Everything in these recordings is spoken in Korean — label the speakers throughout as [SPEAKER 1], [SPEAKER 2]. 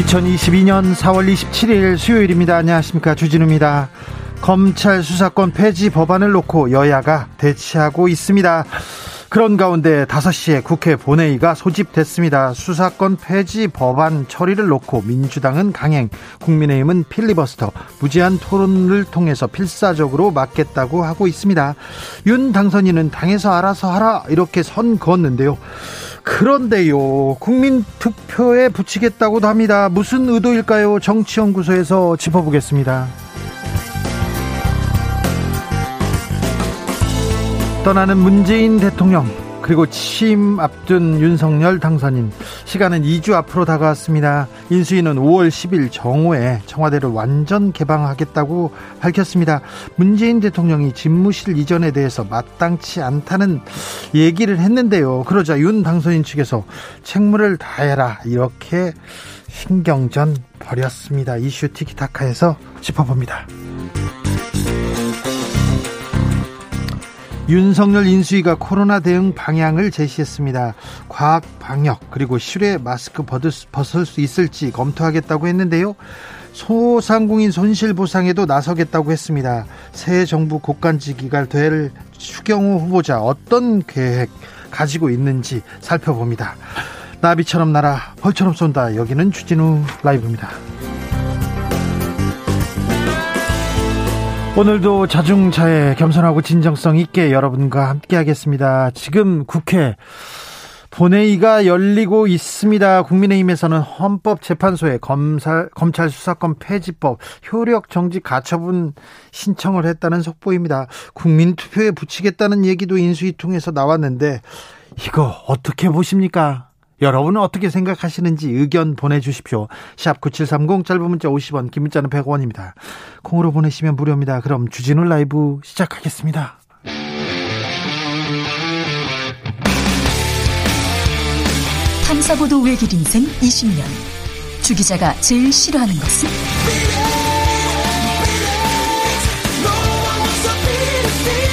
[SPEAKER 1] 2022년 4월 27일 수요일입니다. 안녕하십니까. 주진우입니다. 검찰 수사권 폐지 법안을 놓고 여야가 대치하고 있습니다. 그런 가운데 5시에 국회 본회의가 소집됐습니다. 수사권 폐지 법안 처리를 놓고 민주당은 강행, 국민의힘은 필리버스터, 무제한 토론을 통해서 필사적으로 막겠다고 하고 있습니다. 윤 당선인은 당에서 알아서 하라 이렇게 선 그었는데요. 그런데요, 국민 투표에 붙이겠다고도 합니다. 무슨 의도일까요? 정치연구소에서 짚어보겠습니다. 떠나는 문재인 대통령 그리고 취임 앞둔 윤석열 당선인 시간은 2주 앞으로 다가왔습니다. 인수위는 5월 10일 정오에 청와대를 완전 개방하겠다고 밝혔습니다. 문재인 대통령이 집무실 이전에 대해서 마땅치 않다는 얘기를 했는데요. 그러자 윤 당선인 측에서 책무를 다해라 이렇게 신경전 벌였습니다. 이슈 티키타카에서 짚어봅니다. 윤석열 인수위가 코로나 대응 방향을 제시했습니다. 과학 방역 그리고 실외 마스크 벗을 수 있을지 검토하겠다고 했는데요. 소상공인 손실 보상에도 나서겠다고 했습니다. 새 정부 국간직위가 될 추경호 후보자 어떤 계획 가지고 있는지 살펴봅니다. 나비처럼 날아 벌처럼 쏜다. 여기는 주진우 라이브입니다. 오늘도 자중차에 겸손하고 진정성 있게 여러분과 함께 하겠습니다. 지금 국회 본회의가 열리고 있습니다. 국민의힘에서는 헌법재판소에 검찰, 검찰 수사권 폐지법 효력 정지 가처분 신청을 했다는 속보입니다. 국민투표에 붙이겠다는 얘기도 인수위 통해서 나왔는데 이거 어떻게 보십니까? 여러분은 어떻게 생각하시는지 의견 보내주십시오. 샵 9730 짧은 문자 50원 긴 문자는 100원입니다. 콩으로 보내시면 무료입니다. 그럼 주진우 라이브 시작하겠습니다.
[SPEAKER 2] 탐사보도 외길 인생 20년 주 기자가 제일 싫어하는 것은?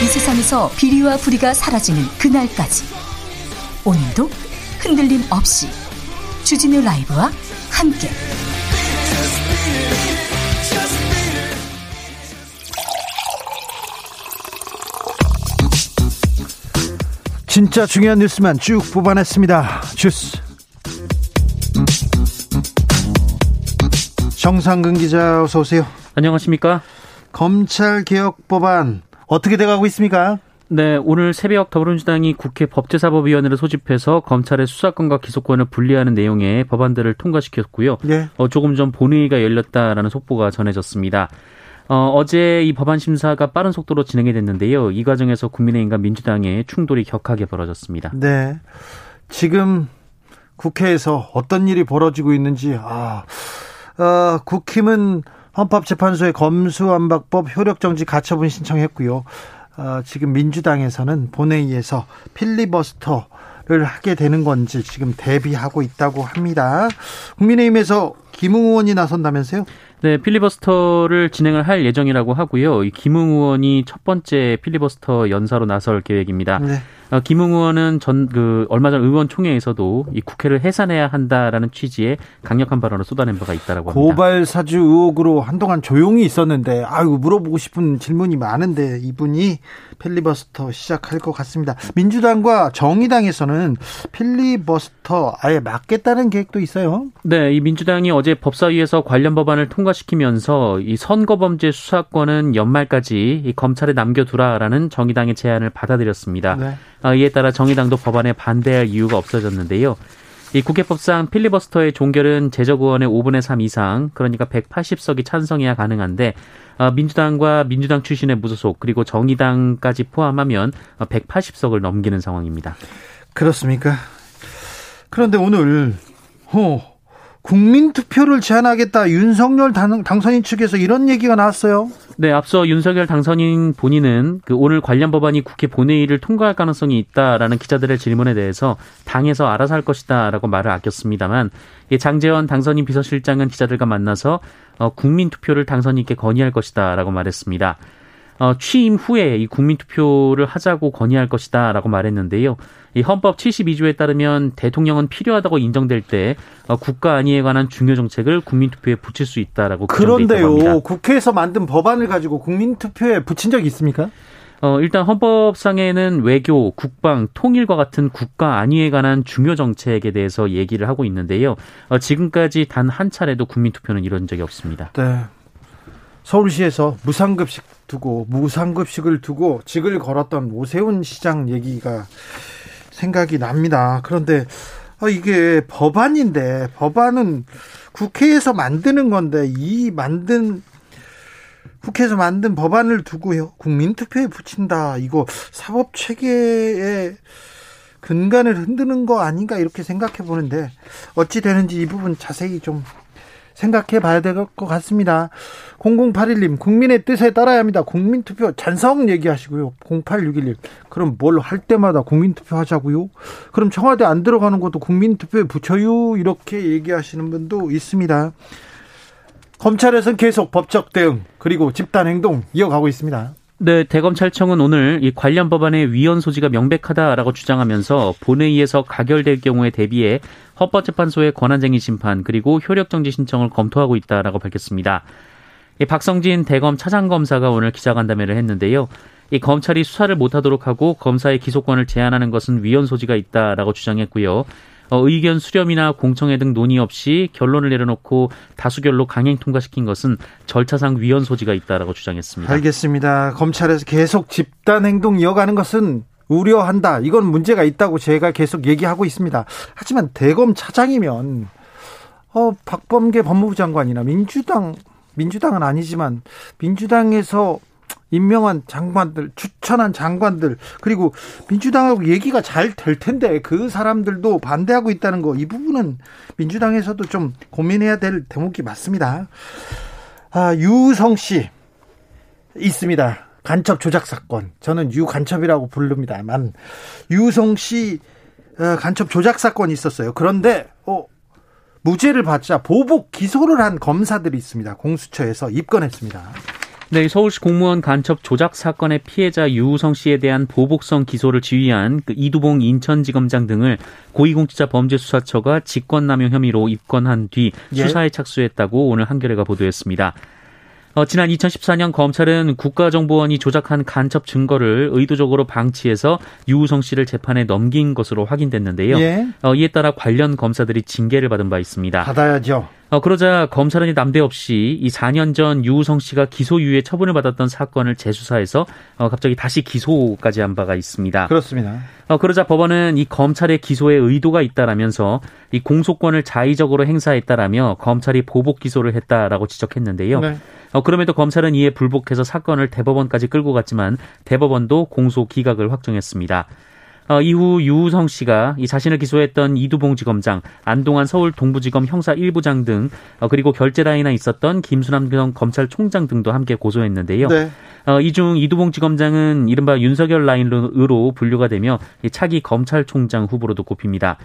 [SPEAKER 2] 이 세상에서 비리와 부리가 사라지는 그날까지 오늘도 흔들림 없이 주진우 라이브와 함께
[SPEAKER 1] 진짜 중요한 뉴스만 쭉 뽑아냈습니다. 주스 정상근 기자 어서 오세요.
[SPEAKER 3] 안녕하십니까?
[SPEAKER 1] 검찰 개혁 법안 어떻게 돼가고 있습니까?
[SPEAKER 3] 네, 오늘 새벽 더불어민주당이 국회 법제사법위원회를 소집해서 검찰의 수사권과 기소권을 분리하는 내용의 법안들을 통과시켰고요. 네. 어, 조금 전 본회의가 열렸다라는 속보가 전해졌습니다. 어, 어제 이 법안 심사가 빠른 속도로 진행이 됐는데요. 이 과정에서 국민의힘과 민주당의 충돌이 격하게 벌어졌습니다.
[SPEAKER 1] 네. 지금 국회에서 어떤 일이 벌어지고 있는지, 아, 어, 국힘은 헌법재판소에 검수안박법 효력정지 가처분 신청했고요. 어, 지금 민주당에서는 본회의에서 필리버스터를 하게 되는 건지 지금 대비하고 있다고 합니다. 국민의힘에서 김웅 의원이 나선다면서요?
[SPEAKER 3] 네, 필리버스터를 진행을 할 예정이라고 하고요. 이 김웅 의원이 첫 번째 필리버스터 연사로 나설 계획입니다. 네. 어, 김웅 의원은 전 그 얼마 전 의원총회에서도 이 국회를 해산해야 한다라는 취지의 강력한 발언을 쏟아낸 바가 있다라고
[SPEAKER 1] 합니다. 고발 사주 의혹으로 한동안 조용히 있었는데 아유 물어보고 싶은 질문이 많은데 이분이 필리버스터 시작할 것 같습니다. 민주당과 정의당에서는 필리버스터 아예 막겠다는 계획도 있어요.
[SPEAKER 3] 네, 이 민주당이 어제 법사위에서 관련 법안을 통과시키면서 이 선거범죄 수사권은 연말까지 이 검찰에 남겨두라라는 정의당의 제안을 받아들였습니다. 네. 아, 이에 따라 정의당도 법안에 반대할 이유가 없어졌는데요. 이 국회법상 필리버스터의 종결은 제적 의원의 5분의 3 이상, 그러니까 180석이 찬성해야 가능한데 어, 민주당과 민주당 출신의 무소속 그리고 정의당까지 포함하면 180석을 넘기는 상황입니다.
[SPEAKER 1] 그렇습니까? 그런데 오늘 어, 국민 투표를 제한하겠다 윤석열 당, 선인 측에서 이런 얘기가 나왔어요.
[SPEAKER 3] 네, 앞서 윤석열 당선인 본인은 그 오늘 관련 법안이 국회 본회의를 통과할 가능성이 있다라는 기자들의 질문에 대해서 당에서 알아서 할 것이다라고 말을 아꼈습니다만 장재원 당선인 비서실장은 기자들과 만나서 어, 국민 투표를 당선인께 건의할 것이다라고 말했습니다. 어, 취임 후에 이 국민 투표를 하자고 건의할 것이다라고 말했는데요. 이 헌법 72조에 따르면 대통령은 필요하다고 인정될 때 어, 국가 안위에 관한 중요 정책을 국민 투표에 붙일 수 있다라고
[SPEAKER 1] 그런데요. 국회에서 만든 법안을 가지고 국민 투표에 붙인 적이 있습니까?
[SPEAKER 3] 어, 일단 헌법상에는 외교, 국방, 통일과 같은 국가 안위에 관한 중요 정책에 대해서 얘기를 하고 있는데요. 어, 지금까지 단 한 차례도 국민투표는 이런 적이 없습니다.
[SPEAKER 1] 네. 서울시에서 무상급식 두고 무상급식을 두고 직을 걸었던 오세훈 시장 얘기가 생각이 납니다. 그런데 어, 이게 법안인데 법안은 국회에서 만드는 건데 이 만든 국회에서 만든 법안을 두고요 국민투표에 붙인다 이거 사법 체계의 근간을 흔드는 거 아닌가 이렇게 생각해 보는데 어찌 되는지 이 부분 자세히 좀 생각해 봐야 될 것 같습니다. 0081님, 국민의 뜻에 따라야 합니다. 국민투표 찬성 얘기하시고요. 0861님, 그럼 뭘 할 때마다 국민투표 하자고요? 그럼 청와대 안 들어가는 것도 국민투표에 붙여요? 이렇게 얘기하시는 분도 있습니다. 검찰에서는 계속 법적 대응, 그리고 집단 행동 이어가고 있습니다.
[SPEAKER 3] 네, 대검찰청은 오늘 이 관련 법안의 위헌 소지가 명백하다라고 주장하면서 본회의에서 가결될 경우에 대비해 헌법재판소의 권한쟁의 심판 그리고 효력정지 신청을 검토하고 있다라고 밝혔습니다. 이 박성진 대검 차장검사가 오늘 기자간담회를 했는데요. 이 검찰이 수사를 못하도록 하고 검사의 기소권을 제한하는 것은 위헌 소지가 있다라고 주장했고요. 어, 의견 수렴이나 공청회 등 논의 없이 결론을 내려놓고 다수결로 강행 통과시킨 것은 절차상 위헌 소지가 있다라고 주장했습니다.
[SPEAKER 1] 알겠습니다. 검찰에서 계속 집단 행동 이어가는 것은 우려한다. 이건 문제가 있다고 제가 계속 얘기하고 있습니다. 하지만 대검 차장이면 어, 박범계 법무부 장관이나 민주당 민주당은 아니지만 민주당에서 임명한 장관들, 추천한 장관들, 그리고 민주당하고 얘기가 잘 될 텐데 그 사람들도 반대하고 있다는 거, 이 부분은 민주당에서도 좀 고민해야 될 대목이 맞습니다. 아, 유성 씨 있습니다. 간첩 조작 사건. 저는 유간첩이라고 부릅니다만 유성 씨 어, 간첩 조작 사건이 있었어요. 그런데 어, 무죄를 받자 보복 기소를 한 검사들이 있습니다. 공수처에서 입건했습니다.
[SPEAKER 3] 네, 서울시 공무원 간첩 조작 사건의 피해자 유우성 씨에 대한 보복성 기소를 지휘한 그 이두봉 인천지검장 등을 고위공직자 범죄수사처가 직권남용 혐의로 입건한 뒤 예. 수사에 착수했다고 오늘 한겨레가 보도했습니다. 어, 지난 2014년 검찰은 국가정보원이 조작한 간첩 증거를 의도적으로 방치해서 유우성 씨를 재판에 넘긴 것으로 확인됐는데요. 예. 어, 이에 따라 관련 검사들이 징계를 받은 바 있습니다.
[SPEAKER 1] 받아야죠.
[SPEAKER 3] 어, 그러자 검찰은 남대없이 이 4년 전 유우성 씨가 기소유예 처분을 받았던 사건을 재수사해서 어, 갑자기 다시 기소까지 한 바가 있습니다.
[SPEAKER 1] 그렇습니다.
[SPEAKER 3] 어, 그러자 법원은 이 검찰의 기소에 의도가 있다라면서 이 공소권을 자의적으로 행사했다라며 검찰이 보복 기소를 했다라고 지적했는데요. 네. 어, 그럼에도 검찰은 이에 불복해서 사건을 대법원까지 끌고 갔지만 대법원도 공소 기각을 확정했습니다. 어, 이후 유우성 씨가 이 자신을 기소했던 이두봉 지검장, 안동안 서울 동부지검 형사 1부장 등 어, 그리고 결재라인에 있었던 김수남 검찰총장 등도 함께 고소했는데요. 네. 어, 이중 이두봉 지검장은 이른바 윤석열 라인으로 분류가 되며 차기 검찰총장 후보로도 꼽힙니다.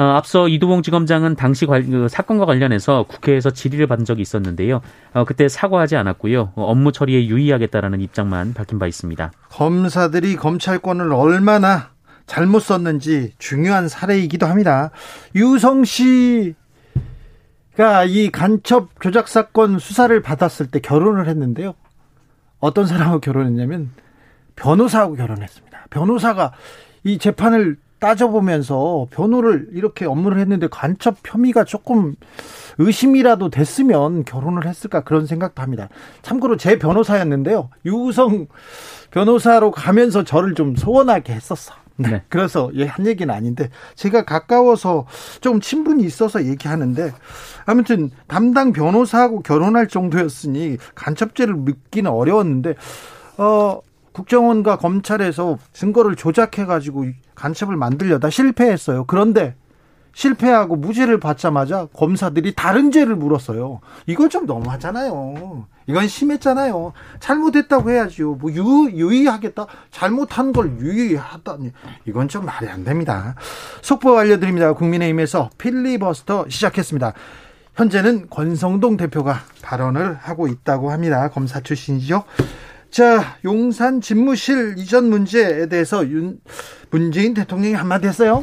[SPEAKER 3] 어, 앞서 이두봉 지검장은 당시 관, 그 사건과 관련해서 국회에서 질의를 받은 적이 있었는데요. 어, 그때 사과하지 않았고요. 어, 업무 처리에 유의하겠다라는 입장만 밝힌 바 있습니다.
[SPEAKER 1] 검사들이 검찰권을 얼마나 잘못 썼는지 중요한 사례이기도 합니다. 유성 씨가 이 간첩 조작 사건 수사를 받았을 때 결혼을 했는데요. 어떤 사람하고 결혼했냐면 변호사하고 결혼했습니다. 변호사가 이 재판을 따져보면서 변호를 이렇게 업무를 했는데 간첩 혐의가 조금 의심이라도 됐으면 결혼을 했을까 그런 생각도 합니다. 참고로 제 변호사였는데요. 유성 변호사로 가면서 저를 좀 소원하게 했었어. 네. 그래서 예, 한 얘기는 아닌데 제가 가까워서 좀 친분이 있어서 얘기하는데 아무튼 담당 변호사하고 결혼할 정도였으니 간첩죄를 믿기는 어려웠는데 어 국정원과 검찰에서 증거를 조작해 가지고 간첩을 만들려다 실패했어요. 그런데 실패하고 무죄를 받자마자 검사들이 다른 죄를 물었어요. 이건 좀 너무하잖아요. 이건 심했잖아요. 잘못했다고 해야지요. 뭐 유, 유의하겠다. 잘못한 걸 유의하다니. 이건 좀 말이 안 됩니다. 속보 알려드립니다. 국민의힘에서 필리버스터 시작했습니다. 현재는 권성동 대표가 발언을 하고 있다고 합니다. 검사 출신이죠. 자, 용산 집무실 이전 문제에 대해서 윤, 문재인 대통령이 한마디 했어요.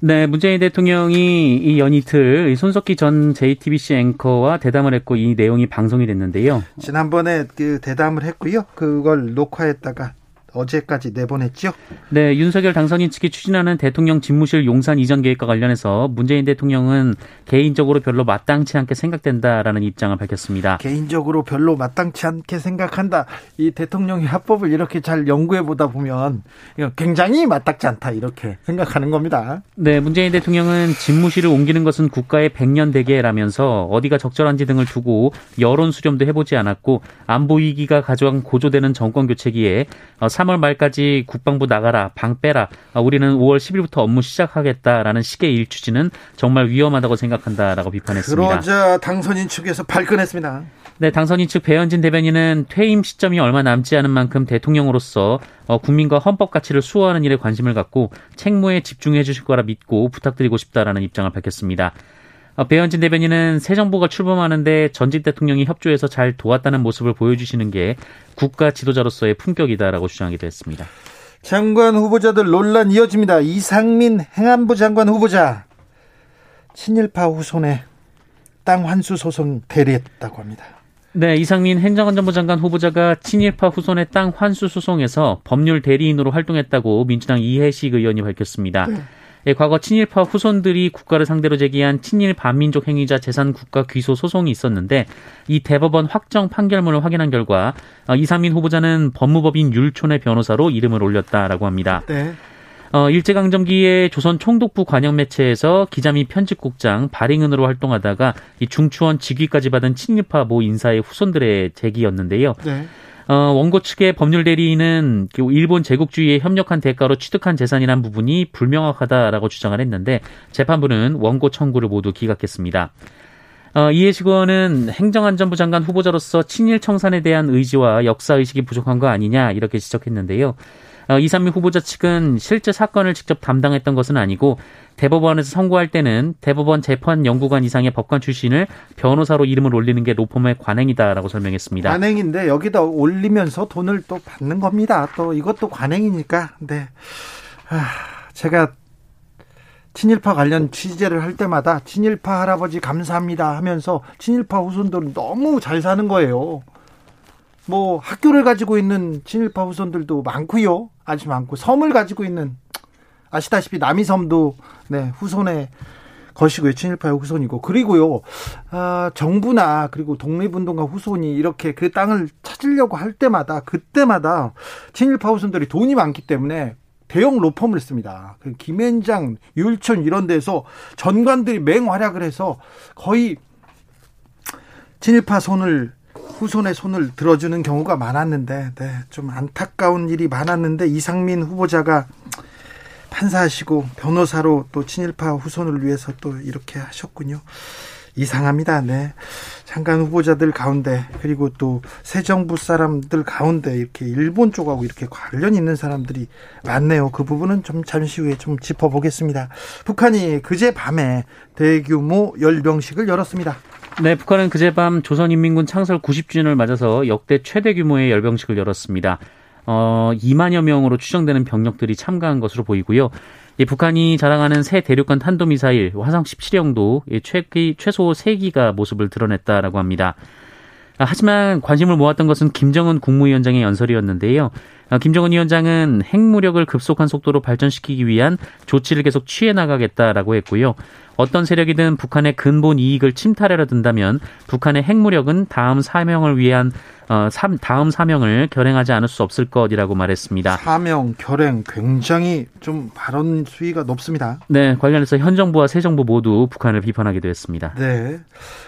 [SPEAKER 3] 네, 문재인 대통령이 이 연이틀 손석희 전 JTBC 앵커와 대담을 했고 이 내용이 방송이 됐는데요.
[SPEAKER 1] 지난번에 그 대담을 했고요. 그걸 녹화했다가 어제까지 내보냈죠.
[SPEAKER 3] 네, 윤석열 당선인 측이 추진하는 대통령 집무실 용산 이전 계획과 관련해서 문재인 대통령은 개인적으로 별로 마땅치 않게 생각된다라는 입장을 밝혔습니다.
[SPEAKER 1] 개인적으로 별로 마땅치 않게 생각한다. 이 대통령의 합법을 이렇게 잘 연구해 보다 보면 굉장히 마땅치 않다 이렇게 생각하는 겁니다.
[SPEAKER 3] 네, 문재인 대통령은 집무실을 옮기는 것은 국가의 백년 대계라면서 어디가 적절한지 등을 두고 여론 수렴도 해보지 않았고 안보 위기가 가져간 고조되는 정권 교체기에 3월 말까지 국방부 나가라, 방 빼라. 아, 우리는 5월 10일부터 업무 시작하겠다라는 식의 일추진은 정말 위험하다고 생각한다라고 비판했습니다.
[SPEAKER 1] 그러자 당선인 측에서 발끈했습니다.
[SPEAKER 3] 네, 당선인 측 배현진 대변인은 퇴임 시점이 얼마 남지 않은 만큼 대통령으로서 어, 국민과 헌법 가치를 수호하는 일에 관심을 갖고 책무에 집중해 주실 거라 믿고 부탁드리고 싶다라는 입장을 밝혔습니다. 어, 배현진 대변인은 새 정부가 출범하는데 전직 대통령이 협조해서 잘 도왔다는 모습을 보여주시는 게 국가 지도자로서의 품격이다라고 주장하기도 했습니다.
[SPEAKER 1] 장관 후보자들 논란 이어집니다. 이상민 행안부 장관 후보자 친일파 후손의 땅 환수 소송 대리했다고 합니다.
[SPEAKER 3] 네, 이상민 행정안전부 장관 후보자가 친일파 후손의 땅 환수 소송에서 법률 대리인으로 활동했다고 민주당 이해식 의원이 밝혔습니다. 네. 예, 과거 친일파 후손들이 국가를 상대로 제기한 친일 반민족 행위자 재산 국가 귀소 소송이 있었는데 이 대법원 확정 판결문을 확인한 결과 어, 이상민 후보자는 법무법인 율촌의 변호사로 이름을 올렸다라고 합니다. 네. 어, 일제강점기에 조선 총독부 관영 매체에서 기자 및 편집국장 발행은으로 활동하다가 이 중추원 직위까지 받은 친일파 모 인사의 후손들의 제기였는데요. 네. 어, 원고 측의 법률 대리인은 그 일본 제국주의에 협력한 대가로 취득한 재산이란 부분이 불명확하다라고 주장을 했는데 재판부는 원고 청구를 모두 기각했습니다. 어, 이해식 의원은 행정안전부 장관 후보자로서 친일 청산에 대한 의지와 역사 의식이 부족한 거 아니냐 이렇게 지적했는데요. 어, 이삼미 후보자 측은 실제 사건을 직접 담당했던 것은 아니고 대법원에서 선고할 때는 대법원 재판 연구관 이상의 법관 출신을 변호사로 이름을 올리는 게 로펌의 관행이다라고 설명했습니다.
[SPEAKER 1] 관행인데 여기다 올리면서 돈을 또 받는 겁니다. 또 이것도 관행이니까. 네. 아, 제가 친일파 관련 취재를 할 때마다 친일파 할아버지 감사합니다 하면서 친일파 후손들은 너무 잘 사는 거예요. 뭐 학교를 가지고 있는 친일파 후손들도 많고요. 아주 많고 섬을 가지고 있는 아시다시피 남이섬도 네, 후손의 것이고요. 친일파의 후손이고. 그리고요, 아, 정부나 그리고 독립운동가 후손이 이렇게 그 땅을 찾으려고 할 때마다, 그때마다 친일파 후손들이 돈이 많기 때문에 대형 로펌을 씁니다. 그 김앤장, 율촌 이런 데서 전관들이 맹활약을 해서 거의 친일파 손을 후손의 손을 들어주는 경우가 많았는데, 네, 좀 안타까운 일이 많았는데 이상민 후보자가 판사하시고 변호사로 또 친일파 후손을 위해서 또 이렇게 하셨군요. 이상합니다. 네. 장관 후보자들 가운데 그리고 또 새 정부 사람들 가운데 이렇게 일본 쪽하고 이렇게 관련 있는 사람들이 많네요. 그 부분은 좀 잠시 후에 좀 짚어보겠습니다. 북한이 그제 밤에 대규모 열병식을 열었습니다.
[SPEAKER 3] 네, 북한은 그제 밤 조선인민군 창설 90주년을 맞아서 역대 최대 규모의 열병식을 열었습니다. 어, 2만여 명으로 추정되는 병력들이 참가한 것으로 보이고요. 이 북한이 자랑하는 새 대륙간 탄도미사일 화성 17형도 최기, 최소 3기가 모습을 드러냈다라고 합니다. 아, 하지만 관심을 모았던 것은 김정은 국무위원장의 연설이었는데요. 아, 김정은 위원장은 핵무력을 급속한 속도로 발전시키기 위한 조치를 계속 취해 나가겠다라고 했고요. 어떤 세력이든 북한의 근본 이익을 침탈하려 든다면 북한의 핵무력은 다음 사명을 위한 어, 다음 사명을 결행하지 않을 수 없을 것이라고 말했습니다.
[SPEAKER 1] 사명, 결행 굉장히 좀 발언 수위가 높습니다.
[SPEAKER 3] 네, 관련해서 현 정부와 새 정부 모두 북한을 비판하기도 했습니다.
[SPEAKER 1] 네.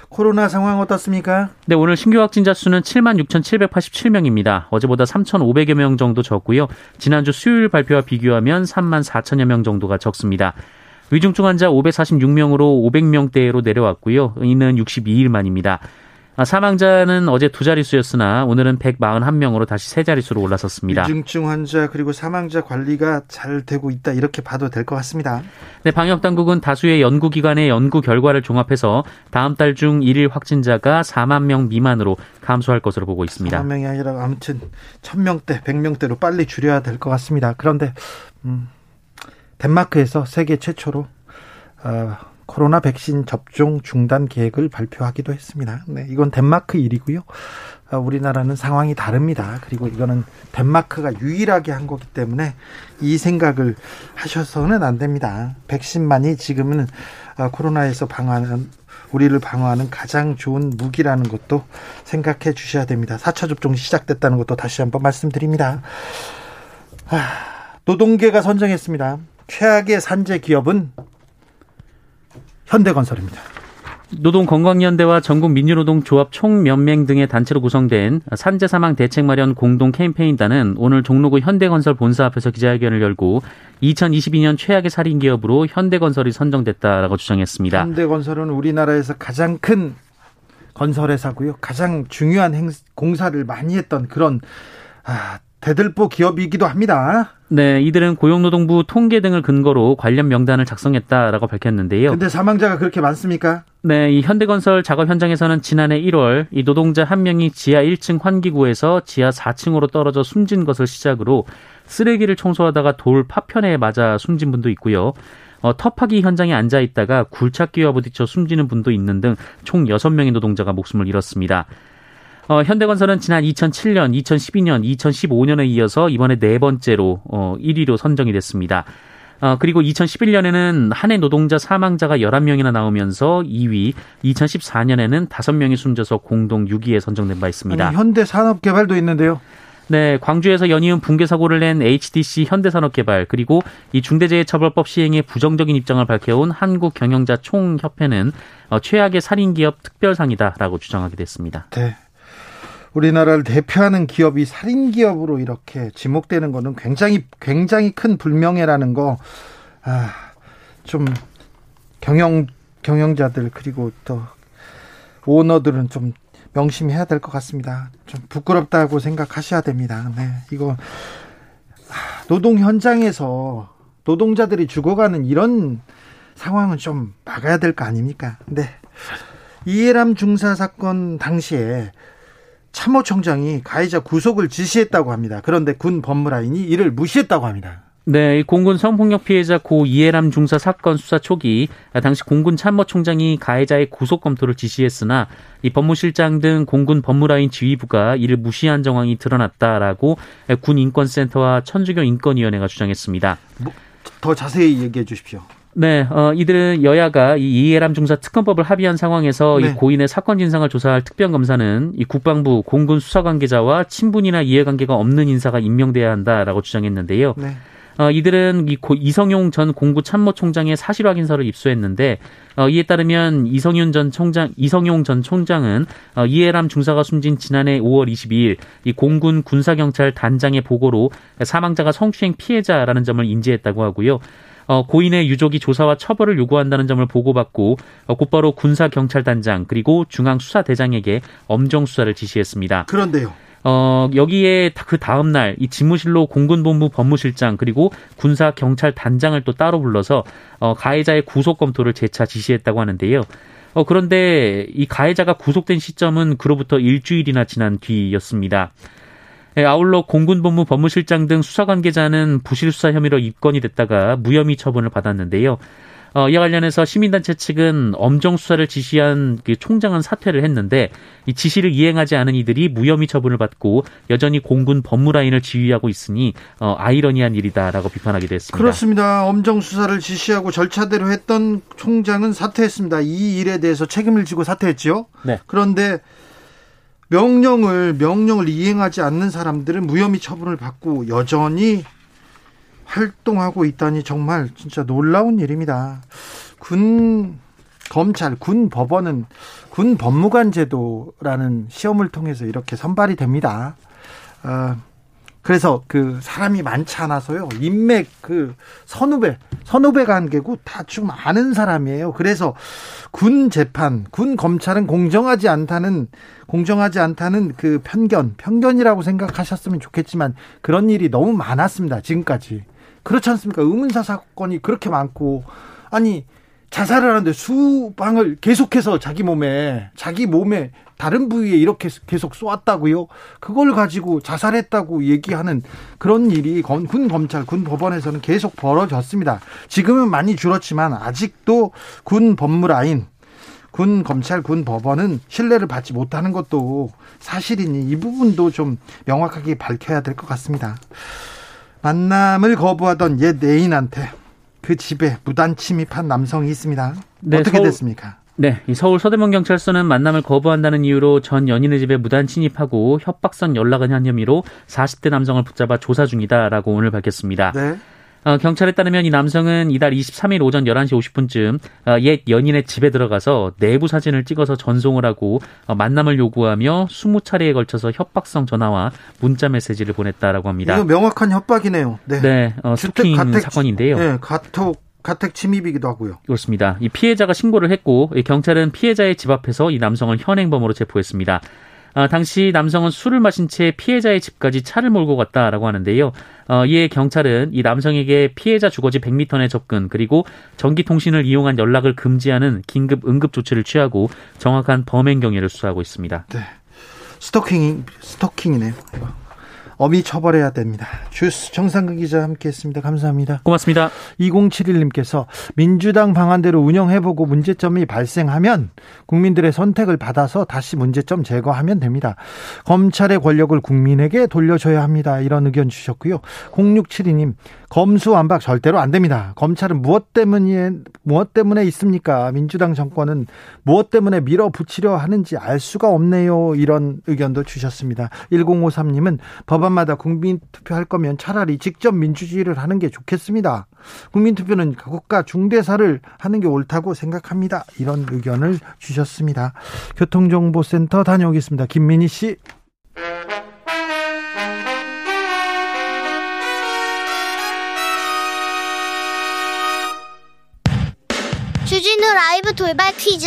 [SPEAKER 1] 코로나 상황 어떻습니까?
[SPEAKER 3] 네, 오늘 신규 확진자 수는 7만 6,787명입니다. 어제보다 3,500여 명 정도 적고요. 지난주 수요일 발표와 비교하면 3만 4천여 명 정도가 적습니다. 위중증 환자 546명으로 500명대로 내려왔고요. 이는 62일 만입니다. 아, 사망자는 어제 두 자릿수였으나 오늘은 141명으로 다시 세 자릿수로 올라섰습니다.
[SPEAKER 1] 위중증 환자 그리고 사망자 관리가 잘 되고 있다 이렇게 봐도 될 것 같습니다.
[SPEAKER 3] 네, 방역 당국은 다수의 연구 기관의 연구 결과를 종합해서 다음 달 중 1일 확진자가 4만 명 미만으로 감소할 것으로 보고 있습니다.
[SPEAKER 1] 4만 명이 아니라 아무튼 1000명대, 100명대로 빨리 줄여야 될 것 같습니다. 그런데 음, 덴마크에서 세계 최초로 어, 코로나 백신 접종 중단 계획을 발표하기도 했습니다. 네, 이건 덴마크 일이고요. 아, 우리나라는 상황이 다릅니다. 그리고 이거는 덴마크가 유일하게 한 거기 때문에 이 생각을 하셔서는 안 됩니다. 백신만이 지금은 아, 코로나에서 방어하는 우리를 방어하는 가장 좋은 무기라는 것도 생각해 주셔야 됩니다. 4차 접종이 시작됐다는 것도 다시 한번 말씀드립니다. 아, 노동계가 선정했습니다. 최악의 산재 기업은 현대건설입니다.
[SPEAKER 3] 노동건강연대와 전국 민주노동조합 총연맹 등의 단체로 구성된 산재 사망 대책 마련 공동 캠페인단은 오늘 종로구 현대건설 본사 앞에서 기자회견을 열고 2022년 최악의 살인 기업으로 현대건설이 선정됐다라고 주장했습니다.
[SPEAKER 1] 현대건설은 우리나라에서 가장 큰 건설회사고요. 가장 중요한 행, 공사를 많이 했던 그런 아, 대들보 기업이기도 합니다.
[SPEAKER 3] 네, 이들은 고용노동부 통계 등을 근거로 관련 명단을 작성했다라고 밝혔는데요.
[SPEAKER 1] 근데 사망자가 그렇게 많습니까?
[SPEAKER 3] 네, 이 현대건설 작업 현장에서는 지난해 1월 이 노동자 한 명이 지하 1층 환기구에서 지하 4층으로 떨어져 숨진 것을 시작으로 쓰레기를 청소하다가 돌 파편에 맞아 숨진 분도 있고요. 어, 터파기 현장에 앉아 있다가 굴착기와 부딪혀 숨지는 분도 있는 등 총 6명의 노동자가 목숨을 잃었습니다. 어, 현대건설은 지난 2007년, 2012년, 2015년에 이어서 이번에 네 번째로 어, 1위로 선정이 됐습니다. 어, 그리고 2011년에는 한해 노동자 사망자가 11명이나 나오면서 2위, 2014년에는 5명이 숨져서 공동 6위에 선정된 바 있습니다.
[SPEAKER 1] 아니, 현대산업개발도 있는데요.
[SPEAKER 3] 네, 광주에서 연이은 붕괴 사고를 낸 HDC 현대산업개발 그리고 이 중대재해처벌법 시행에 부정적인 입장을 밝혀온 한국경영자 총협회는 어, 최악의 살인기업 특별상이다라고 주장하게 됐습니다.
[SPEAKER 1] 네. 우리나라를 대표하는 기업이 살인 기업으로 이렇게 지목되는 거는 굉장히 굉장히 큰 불명예라는 거 아, 좀 경영 경영자들 그리고 또 오너들은 좀 명심해야 될 것 같습니다. 좀 부끄럽다고 생각하셔야 됩니다. 네, 이거 노동 현장에서 노동자들이 죽어가는 이런 상황은 좀 막아야 될 거 아닙니까? 네. 이해람 중사 사건 당시에 참모총장이 가해자 구속을 지시했다고 합니다. 그런데 군 법무라인이 이를 무시했다고 합니다.
[SPEAKER 3] 네, 공군 성폭력 피해자 고 이해람 중사 사건 수사 초기 당시 공군 참모총장이 가해자의 구속 검토를 지시했으나 이 법무실장 등 공군 법무라인 지휘부가 이를 무시한 정황이 드러났다라고 군 인권센터와 천주교 인권위원회가 주장했습니다.
[SPEAKER 1] 뭐 더 자세히 얘기해 주십시오.
[SPEAKER 3] 네, 어, 이들은 여야가 이 이해람 중사 특검법을 합의한 상황에서 네. 이 고인의 사건 진상을 조사할 특별검사는 이 국방부 공군 수사 관계자와 친분이나 이해관계가 없는 인사가 임명돼야 한다라고 주장했는데요. 네. 어, 이들은 이 고, 이성용 전 공구 참모총장의 사실 확인서를 입수했는데 어, 이에 따르면 이성윤 전 총장, 이성용 전 총장은 어, 이해람 중사가 숨진 지난해 5월 22일 이 공군 군사경찰 단장의 보고로 사망자가 성추행 피해자라는 점을 인지했다고 하고요. 어, 고인의 유족이 조사와 처벌을 요구한다는 점을 보고받고 어, 곧바로 군사 경찰단장 그리고 중앙 수사대장에게 엄정 수사를 지시했습니다.
[SPEAKER 1] 그런데요.
[SPEAKER 3] 어, 여기에 그 다음날 이 집무실로 공군본부 법무실장 그리고 군사 경찰 단장을 또 따로 불러서 어, 가해자의 구속 검토를 재차 지시했다고 하는데요. 어, 그런데 이 가해자가 구속된 시점은 그로부터 일주일이나 지난 뒤였습니다. 예, 아울러 공군본부 법무실장 등 수사 관계자는 부실 수사 혐의로 입건이 됐다가 무혐의 처분을 받았는데요. 어, 이와 관련해서 시민단체 측은 엄정 수사를 지시한 그 총장은 사퇴를 했는데 이 지시를 이행하지 않은 이들이 무혐의 처분을 받고 여전히 공군 법무라인을 지휘하고 있으니 어, 아이러니한 일이다라고 비판하기도 했습니다.
[SPEAKER 1] 그렇습니다. 엄정 수사를 지시하고 절차대로 했던 총장은 사퇴했습니다. 이 일에 대해서 책임을 지고 사퇴했죠. 네. 그런데 명령을 명령을 이행하지 않는 사람들은 무혐의 처분을 받고 여전히 활동하고 있다니 정말 진짜 놀라운 일입니다. 군 검찰, 군 법원은 군 법무관 제도라는 시험을 통해서 이렇게 선발이 됩니다. 어, 그래서 그 사람이 많지 않아서요. 인맥 그 선후배, 선후배 관계고 다 좀 아는 사람이에요. 그래서 군 재판, 군 검찰은 공정하지 않다는 공정하지 않다는 그 편견, 편견이라고 생각하셨으면 좋겠지만 그런 일이 너무 많았습니다. 지금까지. 그렇지 않습니까? 의문사 사건이 그렇게 많고 아니 자살을 하는데 수방을 계속해서 자기 몸에 자기 몸에 다른 부위에 이렇게 계속 쏘았다고요. 그걸 가지고 자살했다고 얘기하는 그런 일이 군 검찰, 군 법원에서는 계속 벌어졌습니다. 지금은 많이 줄었지만 아직도 군 법무라인, 군 검찰, 군 법원은 신뢰를 받지 못하는 것도 사실이니 이 부분도 좀 명확하게 밝혀야 될 것 같습니다. 만남을 거부하던 옛 애인한테 그 집에 무단 침입한 남성이 있습니다. 네, 어떻게 서울, 됐습니까?
[SPEAKER 3] 네, 서울 서대문 경찰서는 만남을 거부한다는 이유로 전 연인의 집에 무단 침입하고 협박성 연락을 한 혐의로 40대 남성을 붙잡아 조사 중이다라고 오늘 밝혔습니다. 네. 어, 경찰에 따르면 이 남성은 이달 23일 오전 11시 50분쯤 어, 옛 연인의 집에 들어가서 내부 사진을 찍어서 전송을 하고 어, 만남을 요구하며 20차례에 걸쳐서 협박성 전화와 문자 메시지를 보냈다라고 합니다.
[SPEAKER 1] 이거 명확한 협박이네요.
[SPEAKER 3] 네, 네 어, 스토킹 가택, 사건인데요.
[SPEAKER 1] 네, 가톡 가택 침입이기도 하고요.
[SPEAKER 3] 그렇습니다. 이 피해자가 신고를 했고 경찰은 피해자의 집 앞에서 이 남성을 현행범으로 체포했습니다. 아, 당시 남성은 술을 마신 채 피해자의 집까지 차를 몰고 갔다라고 하는데요. 어, 이에 경찰은 이 남성에게 피해자 주거지 100m 내 접근 그리고 전기통신을 이용한 연락을 금지하는 긴급 응급 조치를 취하고 정확한 범행 경위를 수사하고 있습니다.
[SPEAKER 1] 네. 스토킹 스토킹이네요. 어미 처벌해야 됩니다. 주스 정상근 기자 함께했습니다. 감사합니다.
[SPEAKER 3] 고맙습니다.
[SPEAKER 1] 2071님께서 민주당 방안대로 운영해보고 문제점이 발생하면 국민들의 선택을 받아서 다시 문제점 제거하면 됩니다. 검찰의 권력을 국민에게 돌려줘야 합니다. 이런 의견 주셨고요. 0672님 검수완박 절대로 안 됩니다. 검찰은 무엇 때문에 무엇 때문에 있습니까? 민주당 정권은 무엇 때문에 밀어붙이려 하는지 알 수가 없네요. 이런 의견도 주셨습니다. 1053님은 법안 마다 국민 투표 할 거면 차라리 직접 민주주의를 하는 게 좋겠습니다. 국민 투표는 국가 중대사를 하는 게 옳다고 생각합니다. 이런 의견을 주셨습니다. 교통정보센터 다녀오겠습니다. 김민희 씨.
[SPEAKER 4] 주진우 라이브 돌발 퀴즈.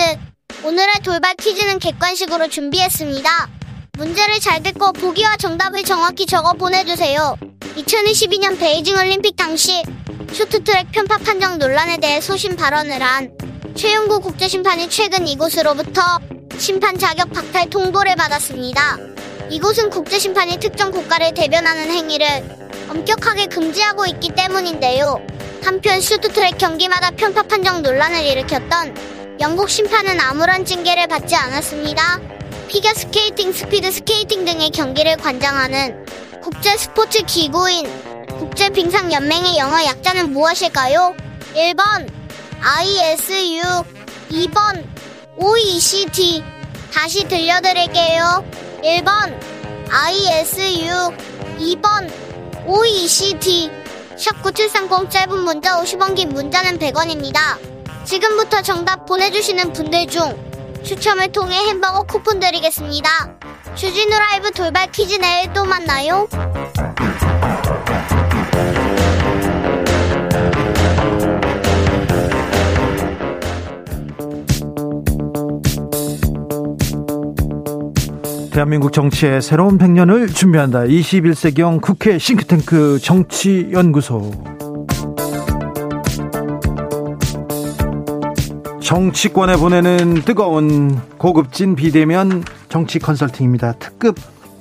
[SPEAKER 4] 오늘의 돌발 퀴즈는 객관식으로 준비했습니다. 문제를 잘 듣고 보기와 정답을 정확히 적어 보내주세요. 2022년 베이징 올림픽 당시 쇼트트랙 편파 판정 논란에 대해 소신 발언을 한 최용구 국제심판이 최근 이곳으로부터 심판 자격 박탈 통보를 받았습니다. 이곳은 국제심판이 특정 국가를 대변하는 행위를 엄격하게 금지하고 있기 때문인데요. 한편 쇼트트랙 경기마다 편파 판정 논란을 일으켰던 영국 심판은 아무런 징계를 받지 않았습니다. 피겨 스케이팅, 스피드 스케이팅 등의 경기를 관장하는 국제 스포츠 기구인 국제 빙상 연맹의 영어 약자는 무엇일까요? 1번 ISU, 2번 OECD. 다시 들려드릴게요. 1번 ISU, 2번 OECD. 샵9730 짧은 문자 50원 긴 문자는 100원입니다. 지금부터 정답 보내주시는 분들 중 추첨을 통해 햄버거 쿠폰 드리겠습니다. 주진우 라이브 돌발 퀴즈 내일 또 만나요.
[SPEAKER 1] 대한민국 정치의 새로운 100년을 준비한다. 21세기형 국회 싱크탱크 정치연구소. 정치권에 보내는 뜨거운 고급진 비대면 정치 컨설팅입니다. 특급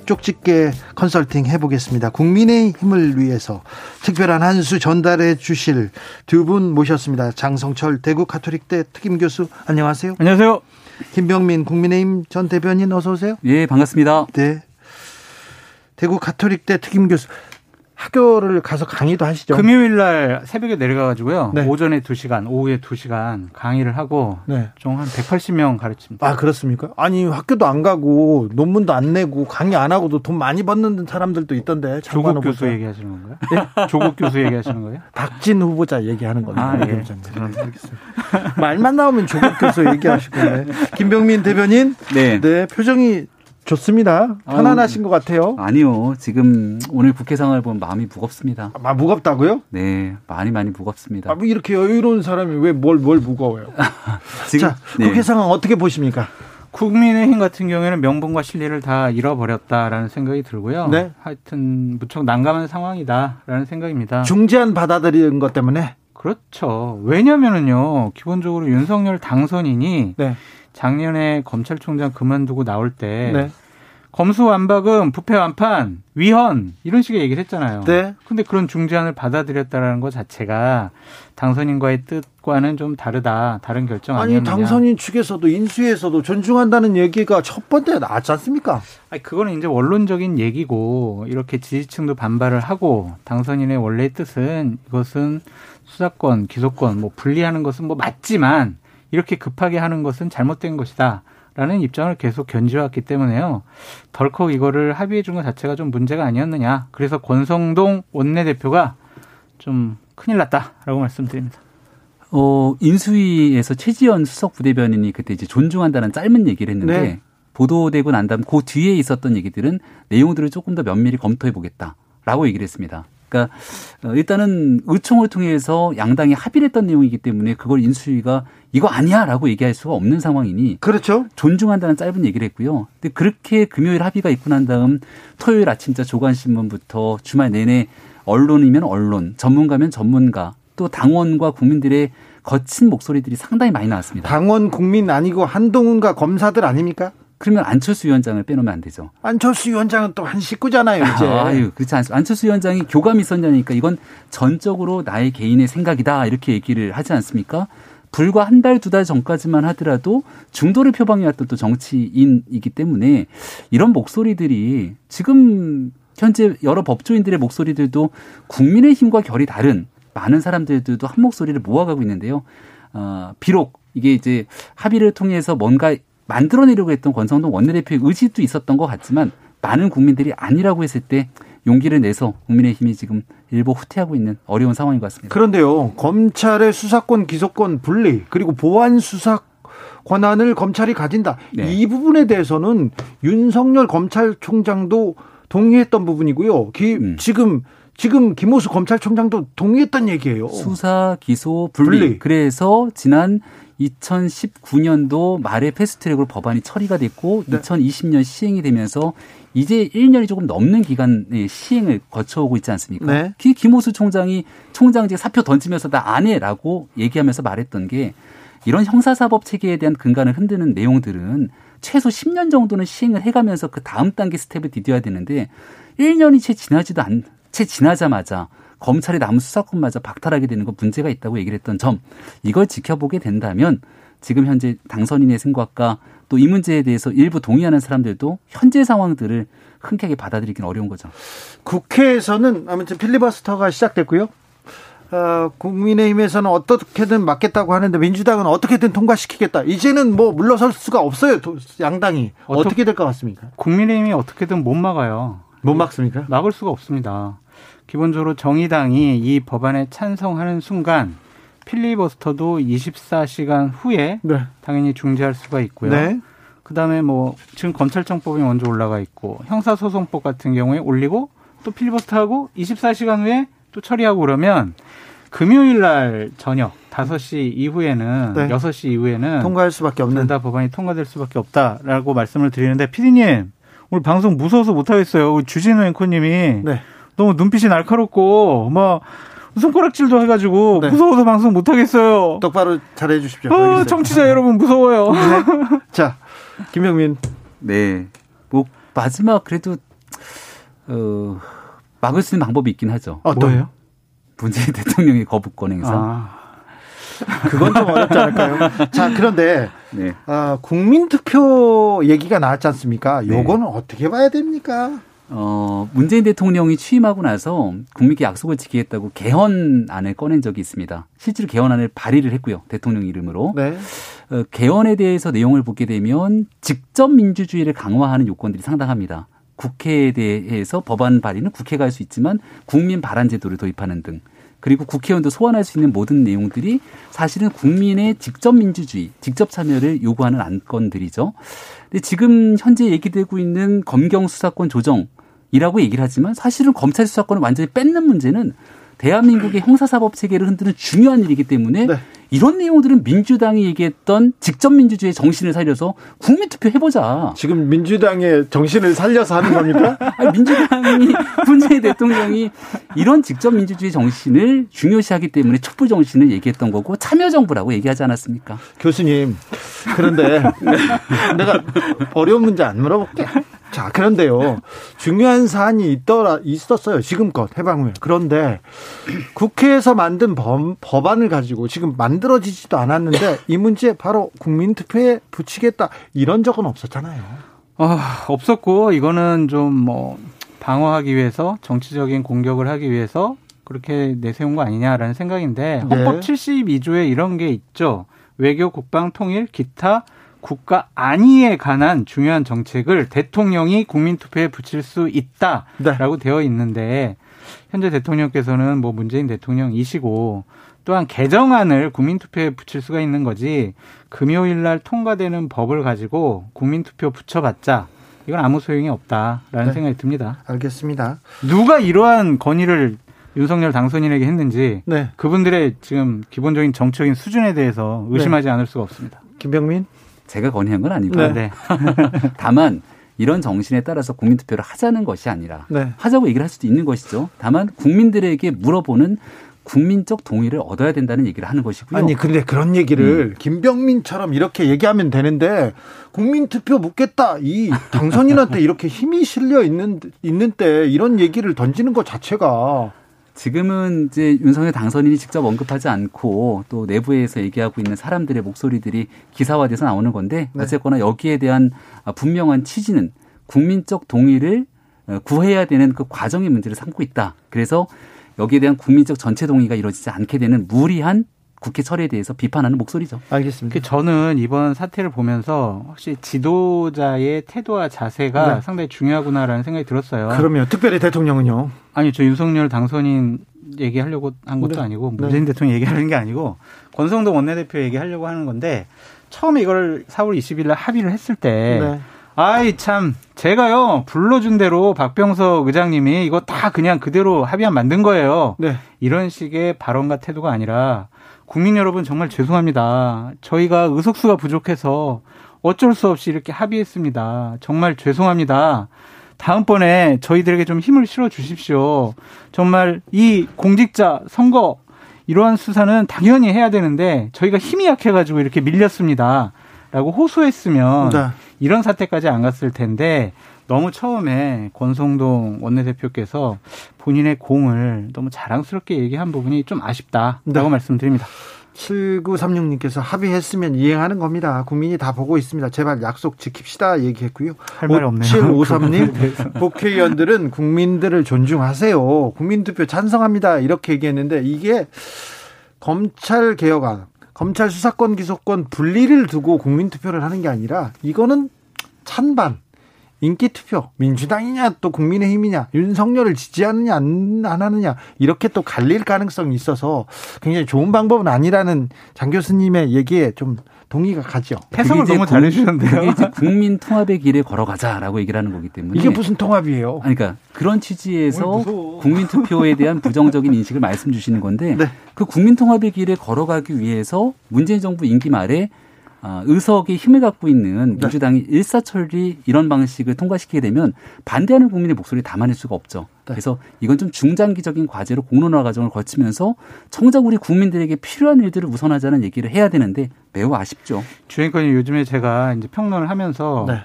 [SPEAKER 1] 쪽집게 컨설팅 해보겠습니다. 국민의 힘을 위해서 특별한 한 수 전달해 주실 두 분 모셨습니다. 장성철 대구 카톨릭대 특임 교수 안녕하세요.
[SPEAKER 5] 안녕하세요.
[SPEAKER 1] 김병민 국민의힘 전 대변인 어서 오세요.
[SPEAKER 5] 예, 반갑습니다.
[SPEAKER 1] 네. 대구 카톨릭대 특임 교수 학교를 가서 강의도 하시죠?
[SPEAKER 5] 금요일 날 새벽에 내려가 가지고요. 네. 오전에 2시간, 오후에 2시간 강의를 하고 네. 좀한 180명 가르칩니다.
[SPEAKER 1] 아, 그렇습니까? 아니, 학교도 안 가고 논문도 안 내고 강의 안 하고도 돈 많이 받는 사람들도 있던데.
[SPEAKER 5] 조국 교수 얘기하시는 건가요? 네? 조국 교수 얘기하시는 거예요?
[SPEAKER 1] 박진 후보자 얘기하는 건데. 아, 예. 말만 나오면 조국 교수 얘기하시고. 네. 김병민 대변인. 네. 네. 표정이 좋습니다. 편안하신 아유, 것 같아요.
[SPEAKER 6] 아니요. 지금 오늘 국회 상황을 보면 마음이 무겁습니다.
[SPEAKER 1] 아, 무겁다고요?
[SPEAKER 6] 네. 많이 많이 무겁습니다.
[SPEAKER 1] 아, 뭐 이렇게 여유로운 사람이 왜 뭘뭘 무거워요? 지금, 자, 네. 국회 상황 어떻게 보십니까?
[SPEAKER 5] 국민의힘 같은 경우에는 명분과 실리를 다 잃어버렸다라는 생각이 들고요. 네. 하여튼 무척 난감한 상황이다라는 생각입니다.
[SPEAKER 1] 중재안 받아들이는 것 때문에?
[SPEAKER 5] 그렇죠. 왜냐면은요, 기본적으로 윤석열 당선인이 네. 작년에 검찰총장 그만두고 나올 때 네. 검수 완박은 부패 완판, 위헌 이런 식의 얘기를 했잖아요. 네. 근데 그런 중재안을 받아들였다라는 것 자체가 당선인과의 뜻과는 좀 다르다, 다른 결정 아니었느냐.
[SPEAKER 1] 아니 당선인 측에서도 인수에서도 존중한다는 얘기가 첫 번째 나왔지 않습니까?
[SPEAKER 5] 아니 그거는 이제 원론적인 얘기고 이렇게 지지층도 반발을 하고 당선인의 원래 뜻은 이것은 수사권, 기소권 뭐 분리하는 것은 뭐 맞지만 이렇게 급하게 하는 것은 잘못된 것이다. 라는 입장을 계속 견지해왔기 때문에요. 덜컥 이거를 합의해 준 것 자체가 좀 문제가 아니었느냐. 그래서 권성동 원내대표가 좀 큰일 났다라고 말씀드립니다.
[SPEAKER 6] 어, 인수위에서 최지연 수석 부대변인이 그때 이제 존중한다는 짧은 얘기를 했는데 네. 보도되고 난 다음 그 뒤에 있었던 얘기들은 내용들을 조금 더 면밀히 검토해 보겠다라고 얘기를 했습니다. 그러니까 어, 일단은 의총을 통해서 양당이 합의를 했던 내용이기 때문에 그걸 인수위가 이거 아니야라고 얘기할 수가 없는 상황이니
[SPEAKER 1] 그렇죠.
[SPEAKER 6] 존중한다는 짧은 얘기를 했고요. 근데 그렇게 금요일 합의가 있고 난 다음 토요일 아침자 조간 신문부터 주말 내내 언론이면 언론, 전문가면 전문가, 또 당원과 국민들의 거친 목소리들이 상당히 많이 나왔습니다.
[SPEAKER 1] 당원 국민 아니고 한동훈과 검사들 아닙니까?
[SPEAKER 6] 그러면 안철수 위원장을 빼놓으면 안 되죠.
[SPEAKER 1] 안철수 위원장은 또 한 식구잖아요, 이제.
[SPEAKER 6] 아유, 그렇지 않습니다. 안철수 위원장이 교감이 있었냐니까 이건 전적으로 나의 개인의 생각이다. 이렇게 얘기를 하지 않습니까? 불과 한 달, 두 달 전까지만 하더라도 중도를 표방해왔던 또 정치인이기 때문에 이런 목소리들이 지금 현재 여러 법조인들의 목소리들도 국민의 힘과 결이 다른 많은 사람들도 한 목소리를 모아가고 있는데요. 어, 비록 이게 이제 합의를 통해서 뭔가 만들어내려고 했던 권성동 원내대표의 의지도 있었던 것 같지만 많은 국민들이 아니라고 했을 때 용기를 내서 국민의힘이 지금 일부 후퇴하고 있는 어려운 상황인 것 같습니다.
[SPEAKER 1] 그런데요, 검찰의 수사권, 기소권 분리 그리고 보안 수사 권한을 검찰이 가진다. 네. 이 부분에 대해서는 윤석열 검찰총장도 동의했던 부분이고요. 기, 음. 지금 지금 김호수 검찰총장도 동의했던 얘기예요.
[SPEAKER 6] 수사, 기소, 분리. 분리. 그래서 지난 2019년도 말에 패스트트랙으로 법안이 처리가 됐고 네. 2020년 시행이 되면서 이제 1년이 조금 넘는 기간의 시행을 거쳐오고 있지 않습니까? 네. 김호수 총장이 총장직 사표 던지면서 나 안 해라고 얘기하면서 말했던 게 이런 형사사법 체계에 대한 근간을 흔드는 내용들은 최소 10년 정도는 시행을 해가면서 그 다음 단계 스텝을 디뎌야 되는데 1년이 채 지나지도 않, 채 지나자마자 검찰이 남은 수사권마저 박탈하게 되는 건 문제가 있다고 얘기를 했던 점 이걸 지켜보게 된다면 지금 현재 당선인의 생각과 또 이 문제에 대해서 일부 동의하는 사람들도 현재 상황들을 흔쾌하게 받아들이기는 어려운 거죠.
[SPEAKER 1] 국회에서는 아무튼 필리버스터가 시작됐고요. 어, 국민의힘에서는 어떻게든 막겠다고 하는데 민주당은 어떻게든 통과시키겠다. 이제는 뭐 물러설 수가 없어요. 양당이 어떻게 될것 같습니까?
[SPEAKER 5] 국민의힘이 어떻게든 못 막아요.
[SPEAKER 1] 못 막습니까?
[SPEAKER 5] 막을 수가 없습니다. 기본적으로 정의당이 이 법안에 찬성하는 순간 필리버스터도 24시간 후에 네. 당연히 중지할 수가 있고요. 네. 그다음에 뭐 지금 검찰청법이 먼저 올라가 있고 형사소송법 같은 경우에 올리고 또 필리버스터하고 24시간 후에 또 처리하고 그러면 금요일 날 저녁 5시 이후에는 네. 6시 이후에는
[SPEAKER 1] 통과할 수밖에 없는
[SPEAKER 5] 다 법안이 통과될 수밖에 없다라고 말씀을 드리는데 피디님 오늘 방송 무서워서 못 하겠어요. 주진우 앵커님이 네. 너무 눈빛이 날카롭고 막 손가락질도 해가지고 네. 무서워서 방송 못 하겠어요.
[SPEAKER 1] 똑바로 잘해 주십시오.
[SPEAKER 5] 어, 청취자 여러분 무서워요. 네.
[SPEAKER 1] 자, 김영민.
[SPEAKER 6] 네. 뭐 마지막 그래도 어, 막을 수 있는 방법이 있긴 하죠.
[SPEAKER 1] 어떠해요?
[SPEAKER 6] 문재인 대통령의 거부권 행사. 아.
[SPEAKER 1] 그건 좀 어렵지 않을까요? 자, 그런데 네. 어, 국민투표 얘기가 나왔지 않습니까? 네. 요거는 네. 어떻게 봐야 됩니까?
[SPEAKER 6] 어, 문재인 대통령이 취임하고 나서 국민께 약속을 지키겠다고 개헌안을 꺼낸 적이 있습니다. 실제로 개헌안을 발의를 했고요. 대통령 이름으로. 네. 어, 개헌에 대해서 내용을 보게 되면 직접 민주주의를 강화하는 요건들이 상당합니다. 국회에 대해서 법안 발의는 국회가 할 수 있지만 국민 발안 제도를 도입하는 등 그리고 국회의원도 소환할 수 있는 모든 내용들이 사실은 국민의 직접 민주주의, 직접 참여를 요구하는 안건들이죠. 근데 지금 현재 얘기되고 있는 검경 수사권 조정 이라고 얘기를 하지만 사실은 검찰 수사권을 완전히 뺏는 문제는 대한민국의 형사사법 체계를 흔드는 중요한 일이기 때문에 네. 이런 내용들은 민주당이 얘기했던 직접 민주주의 정신을 살려서 국민투표 해보자.
[SPEAKER 1] 지금 민주당의 정신을 살려서 하는 겁니까?
[SPEAKER 6] 아니, 민주당이 문재인 대통령이 이런 직접 민주주의 정신을 중요시하기 때문에 촛불 정신을 얘기했던 거고 참여정부라고 얘기하지 않았습니까?
[SPEAKER 1] 교수님 그런데 내가 어려운 문제 안 물어볼게. 자, 그런데요. 중요한 사안이 있더라, 있었어요. 지금껏 해방 후에. 그런데 국회에서 만든 법, 법안을 가지고 지금 만들어지지도 않았는데 이 문제 바로 국민투표에 붙이겠다. 이런 적은 없었잖아요.
[SPEAKER 5] 아, 없었고 이거는 좀 뭐 방어하기 위해서 정치적인 공격을 하기 위해서 그렇게 내세운 거 아니냐라는 생각인데 헌법 네. 72조에 이런 게 있죠. 외교, 국방, 통일, 기타 국가 안위에 관한 중요한 정책을 대통령이 국민 투표에 붙일 수 있다라고 네. 되어 있는데 현재 대통령께서는 뭐 문재인 대통령이시고 또한 개정안을 국민투표에 붙일 수가 있는 거지 금요일 날 통과되는 법을 가지고 국민투표 붙여봤자 이건 아무 소용이 없다라는 네. 생각이 듭니다.
[SPEAKER 1] 알겠습니다.
[SPEAKER 5] 누가 이러한 건의를 윤석열 당선인에게 했는지 네. 그분들의 지금 기본적인 정치적인 수준에 대해서 의심하지 네. 않을 수가 없습니다.
[SPEAKER 1] 김병민
[SPEAKER 6] 제가 건의한 건 아니고요. 네. 다만 이런 정신에 따라서 국민투표를 하자는 것이 아니라 네. 하자고 얘기를 할 수도 있는 것이죠. 다만 국민들에게 물어보는 국민적 동의를 얻어야 된다는 얘기를 하는 것이고요.
[SPEAKER 1] 아니 근데 그런 얘기를 음. 김병민처럼 이렇게 얘기하면 되는데 국민투표 묻겠다 이 당선인한테 이렇게 힘이 실려 있는 있는 때 이런 얘기를 던지는 것 자체가
[SPEAKER 6] 지금은 이제 윤석열 당선인이 직접 언급하지 않고 또 내부에서 얘기하고 있는 사람들의 목소리들이 기사화돼서 나오는 건데 네. 어쨌거나 여기에 대한 분명한 취지는 국민적 동의를 어, 구해야 되는 그 과정의 문제를 삼고 있다. 그래서 여기에 대한 국민적 전체 동의가 이루어지지 않게 되는 무리한 국회 처리에 대해서 비판하는 목소리죠.
[SPEAKER 1] 알겠습니다.
[SPEAKER 5] 그 저는 이번 사태를 보면서 확실히 지도자의 태도와 자세가 네. 상당히 중요하구나라는 생각이 들었어요.
[SPEAKER 1] 그러면 특별히 대통령은요?
[SPEAKER 5] 아니 저 윤석열 당선인 얘기하려고 한 것도 네. 아니고 네. 문재인 네. 대통령 얘기하는 게 아니고 권성동 원내대표 얘기하려고 하는 건데 처음에 이걸 4월 20일 날 합의를 했을 때 네. 아이 참 제가요 불러준 대로 박병석 의장님이 이거 다 그냥 그대로 합의안 만든 거예요. 네. 이런 식의 발언과 태도가 아니라 국민 여러분 정말 죄송합니다. 저희가 의석수가 부족해서 어쩔 수 없이 이렇게 합의했습니다. 정말 죄송합니다. 다음번에 저희들에게 좀 힘을 실어 주십시오. 정말 이 공직자 선거 이러한 수사는 당연히 해야 되는데 저희가 힘이 약해가지고 이렇게 밀렸습니다. 라고 호소했으면 네. 이런 사태까지 안 갔을 텐데 너무 처음에 권성동 원내대표께서 본인의 공을 너무 자랑스럽게 얘기한 부분이 좀 아쉽다라고 네. 말씀드립니다.
[SPEAKER 1] 7936님께서 합의했으면 이행하는 겁니다. 국민이 다 보고 있습니다. 제발 약속 지킵시다 얘기했고요.
[SPEAKER 5] 할 말 없네요.
[SPEAKER 1] 5753님 국회의원들은 국민들을 존중하세요. 국민투표 찬성합니다. 이렇게 얘기했는데 이게 검찰 개혁안, 검찰 수사권 기소권 분리를 두고 국민투표를 하는 게 아니라 이거는 찬반 인기 투표 민주당이냐 또 국민의힘이냐 윤석열을 지지하느냐 안, 안 하느냐 이렇게 또 갈릴 가능성이 있어서 굉장히 좋은 방법은 아니라는 장 교수님의 얘기에 좀 동의가 가죠.
[SPEAKER 5] 해석을 너무 잘 해주셨는데요.
[SPEAKER 6] 이게 이제 국민 통합의 길에 걸어가자라고 얘기를 하는 거기 때문에
[SPEAKER 1] 이게 무슨 통합이에요?
[SPEAKER 6] 아니, 그러니까 그런 취지에서 국민 투표에 대한 부정적인 인식을 말씀 주시는 건데 네. 그 국민 통합의 길에 걸어가기 위해서 문재인 정부 임기 말에 어, 의석이 힘을 갖고 있는 네. 민주당이 일사천리 이런 방식을 통과시키게 되면 반대하는 국민의 목소리를 담아낼 수가 없죠. 네. 그래서 이건 좀 중장기적인 과제로 공론화 과정을 거치면서 정작 우리 국민들에게 필요한 일들을 우선하자는 얘기를 해야 되는데 매우 아쉽죠.
[SPEAKER 5] 주행권이 요즘에 제가 이제 평론을 하면서 네.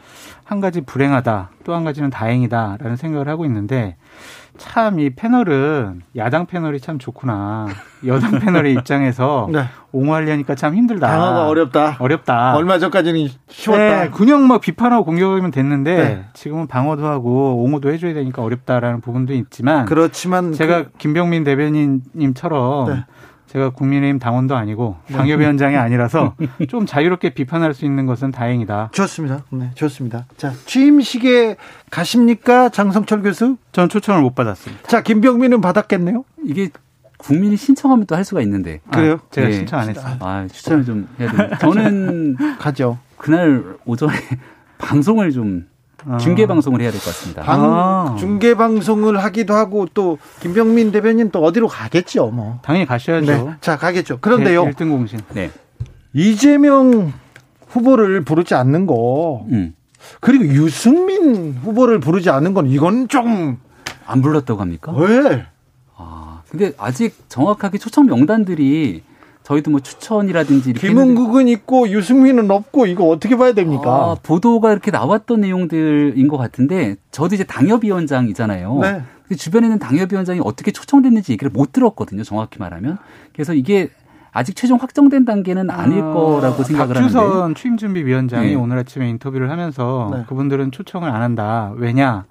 [SPEAKER 5] 한 가지 불행하다, 또 한 가지는 다행이다라는 생각을 하고 있는데 참 이 패널은 야당 패널이 참 좋구나. 여당 패널의 입장에서 네. 옹호하려니까 참 힘들다.
[SPEAKER 1] 방어가 어렵다.
[SPEAKER 5] 어렵다.
[SPEAKER 1] 얼마 전까지는 쉬웠다.
[SPEAKER 5] 네, 그냥 막 비판하고 공격하면 됐는데 네. 지금은 방어도 하고 옹호도 해줘야 되니까 어렵다라는 부분도 있지만
[SPEAKER 1] 그렇지만
[SPEAKER 5] 제가 그... 김병민 대변인님처럼 네. 제가 국민의힘 당원도 아니고 네. 당협위원장이 아니라서 좀 자유롭게 비판할 수 있는 것은 다행이다.
[SPEAKER 1] 좋습니다. 네, 좋습니다. 자, 취임식에 가십니까? 장성철 교수?
[SPEAKER 5] 전 초청을 못 받았습니다.
[SPEAKER 1] 자, 김병민은 받았겠네요?
[SPEAKER 6] 이게 국민이 신청하면 또 할 수가 있는데.
[SPEAKER 1] 그래요?
[SPEAKER 5] 아, 제가 네. 신청 안 했어요.
[SPEAKER 6] 아, 추천을 좀 해야 됩니다. 저는
[SPEAKER 1] 가죠.
[SPEAKER 6] 그날 오전에 방송을 좀 아. 중계 방송을 해야 될 것 같습니다. 방,
[SPEAKER 1] 아. 중계 방송을 하기도 하고 또 김병민 대변인 또 어디로 가겠죠, 뭐.
[SPEAKER 5] 당연히 가셔야죠. 네.
[SPEAKER 1] 자, 가겠죠. 그런데요.
[SPEAKER 5] 1등 공신.
[SPEAKER 6] 네.
[SPEAKER 1] 이재명 후보를 부르지 않는 거. 음. 그리고 유승민 후보를 부르지 않는 건 이건 좀
[SPEAKER 6] 안 불렀다고 합니까?
[SPEAKER 1] 왜?
[SPEAKER 6] 아, 근데 아직 정확하게 초청 명단들이 저희도 뭐 추천이라든지
[SPEAKER 1] 김은국은 있고 유승민은 없고 이거 어떻게 봐야 됩니까? 아,
[SPEAKER 6] 보도가 이렇게 나왔던 내용들인 것 같은데 저도 이제 당협위원장이잖아요. 네. 주변에는 당협위원장이 어떻게 초청됐는지 얘기를 못 들었거든요. 정확히 말하면. 그래서 이게 아직 최종 확정된 단계는 아닐 아, 거라고 생각을 하는데.
[SPEAKER 5] 박주선 취임준비위원장이 네. 오늘 아침에 인터뷰를 하면서 네. 그분들은 초청을 안 한다. 왜냐?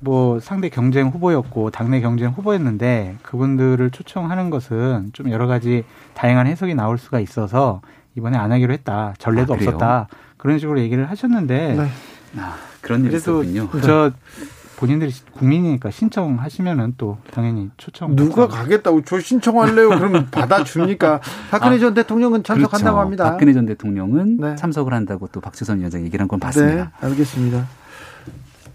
[SPEAKER 5] 뭐 상대 경쟁 후보였고 당내 경쟁 후보였는데 그분들을 초청하는 것은 좀 여러 가지 다양한 해석이 나올 수가 있어서 이번에 안 하기로 했다. 전례도 아, 없었다. 그런 식으로 얘기를 하셨는데 네.
[SPEAKER 6] 아, 그런 일이 있었군요.
[SPEAKER 5] 저 본인들이 국민이니까 신청하시면은 또 당연히 초청.
[SPEAKER 1] 누가 가겠다고 저 신청할래요? 그러면 받아줍니까? 박근혜 아, 전 대통령은 참석한다고 그렇죠. 합니다.
[SPEAKER 6] 박근혜 전 대통령은 네. 참석을 한다고 또 박지선 위원장 얘기를 한 건 봤습니다.
[SPEAKER 1] 네, 알겠습니다.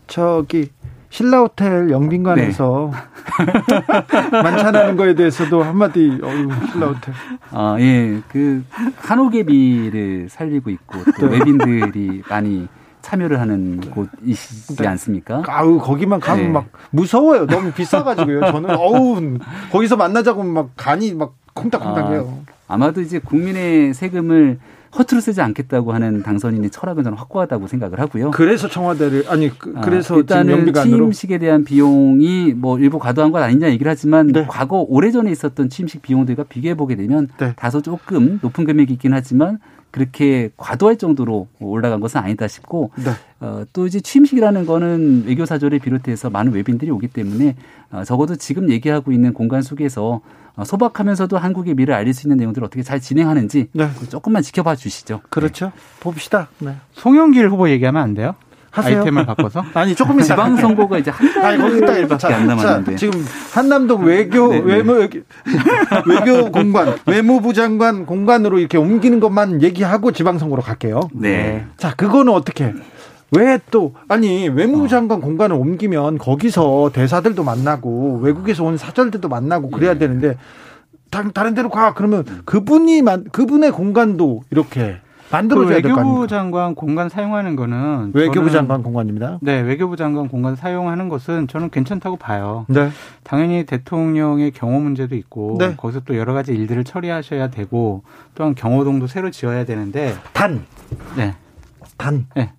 [SPEAKER 1] 저기 신라 호텔 영빈관에서 네. 만찬하는 거에 대해서도 한마디 어유 신라 호텔.
[SPEAKER 6] 아, 예. 그 한옥개비를 살리고 있고 또 네. 외빈들이 많이 참여를 하는 곳이시지 네. 않습니까?
[SPEAKER 1] 아우 거기만 가면 네. 막 무서워요. 너무 비싸가지고요. 저는 어우 거기서 만나자고 막 간이 막 콩닥콩닥해요.
[SPEAKER 6] 아, 아마도 이제 국민의 세금을 허투루 쓰지 않겠다고 하는 당선인의 철학은 저는 확고하다고 생각을 하고요.
[SPEAKER 1] 그래서 청와대를 아니 그, 아, 래서 아,
[SPEAKER 6] 일단은 취임식에 대한 비용이 뭐 일부 과도한 건 아니냐 얘기를 하지만 네. 과거 오래전에 있었던 취임식 비용들과 비교해 보게 되면 네. 다소 조금 높은 금액이 있긴 하지만 그렇게 과도할 정도로 올라간 것은 아니다 싶고 네. 어, 또 이제 취임식이라는 거는 외교 사절을 비롯해서 많은 외빈들이 오기 때문에 어, 적어도 지금 얘기하고 있는 공간 속에서 어, 소박하면서도 한국의 미래를 알릴 수 있는 내용들을 어떻게 잘 진행하는지 네. 조금만 지켜봐 주시죠.
[SPEAKER 1] 그렇죠. 네. 봅시다.
[SPEAKER 5] 네. 송영길 후보 얘기하면 안 돼요? 하세요? 아이템을 바꿔서?
[SPEAKER 1] 아니 조금
[SPEAKER 6] 지방 선거가 이제 한 달밖에 안 남았는데
[SPEAKER 1] 자, 지금 한남동 외교 네, 네. 외무 외교 공관 외무부 장관 공관으로 이렇게 옮기는 것만 얘기하고 지방 선거로 갈게요.
[SPEAKER 6] 네.
[SPEAKER 1] 자 그거는 어떻게? 왜 또 아니 외무부 장관 공간을 옮기면 거기서 대사들도 만나고 외국에서 온 사절들도 만나고 그래야 네. 되는데 다른 데로 가 그러면 그분이 만 그분의 공간도 이렇게 만들어줘야 그
[SPEAKER 5] 외교부 장관 공간 사용하는 거는
[SPEAKER 1] 외교부 장관 공간입니다.
[SPEAKER 5] 네, 외교부 장관 공간 사용하는 것은 저는 괜찮다고 봐요.
[SPEAKER 1] 네.
[SPEAKER 5] 당연히 대통령의 경호 문제도 있고 네. 거기서 또 여러 가지 일들을 처리하셔야 되고 또한 경호동도 새로 지어야 되는데
[SPEAKER 1] 단.
[SPEAKER 5] 네.
[SPEAKER 1] 단.
[SPEAKER 5] 네.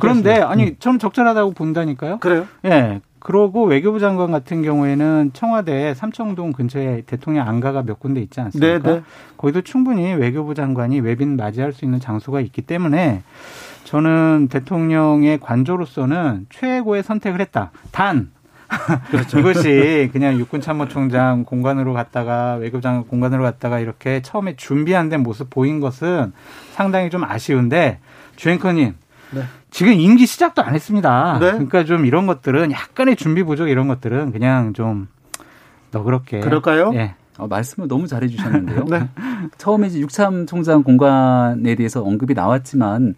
[SPEAKER 5] 그런데 아니 음. 저는 적절하다고 본다니까요.
[SPEAKER 1] 그래요?
[SPEAKER 5] 예. 네. 그러고 외교부 장관 같은 경우에는 청와대 삼청동 근처에 대통령 안가가 몇 군데 있지 않습니까? 네네. 네. 거기도 충분히 외교부 장관이 외빈 맞이할 수 있는 장소가 있기 때문에 저는 대통령의 관조로서는 최고의 선택을 했다. 단 그렇죠. 이것이 그냥 육군 참모총장 공간으로 갔다가 외교장 공간으로 갔다가 이렇게 처음에 준비한 된 모습 보인 것은 상당히 좀 아쉬운데 주행커님 네. 지금 임기 시작도 안 했습니다. 네. 그러니까 좀 이런 것들은 약간의 준비 부족 이런 것들은 그냥 좀 너그럽게.
[SPEAKER 1] 그럴까요?
[SPEAKER 6] 예. 어, 말씀을 너무 잘해 주셨는데요. 네. 처음에 이제 육참 총장 공간에 대해서 언급이 나왔지만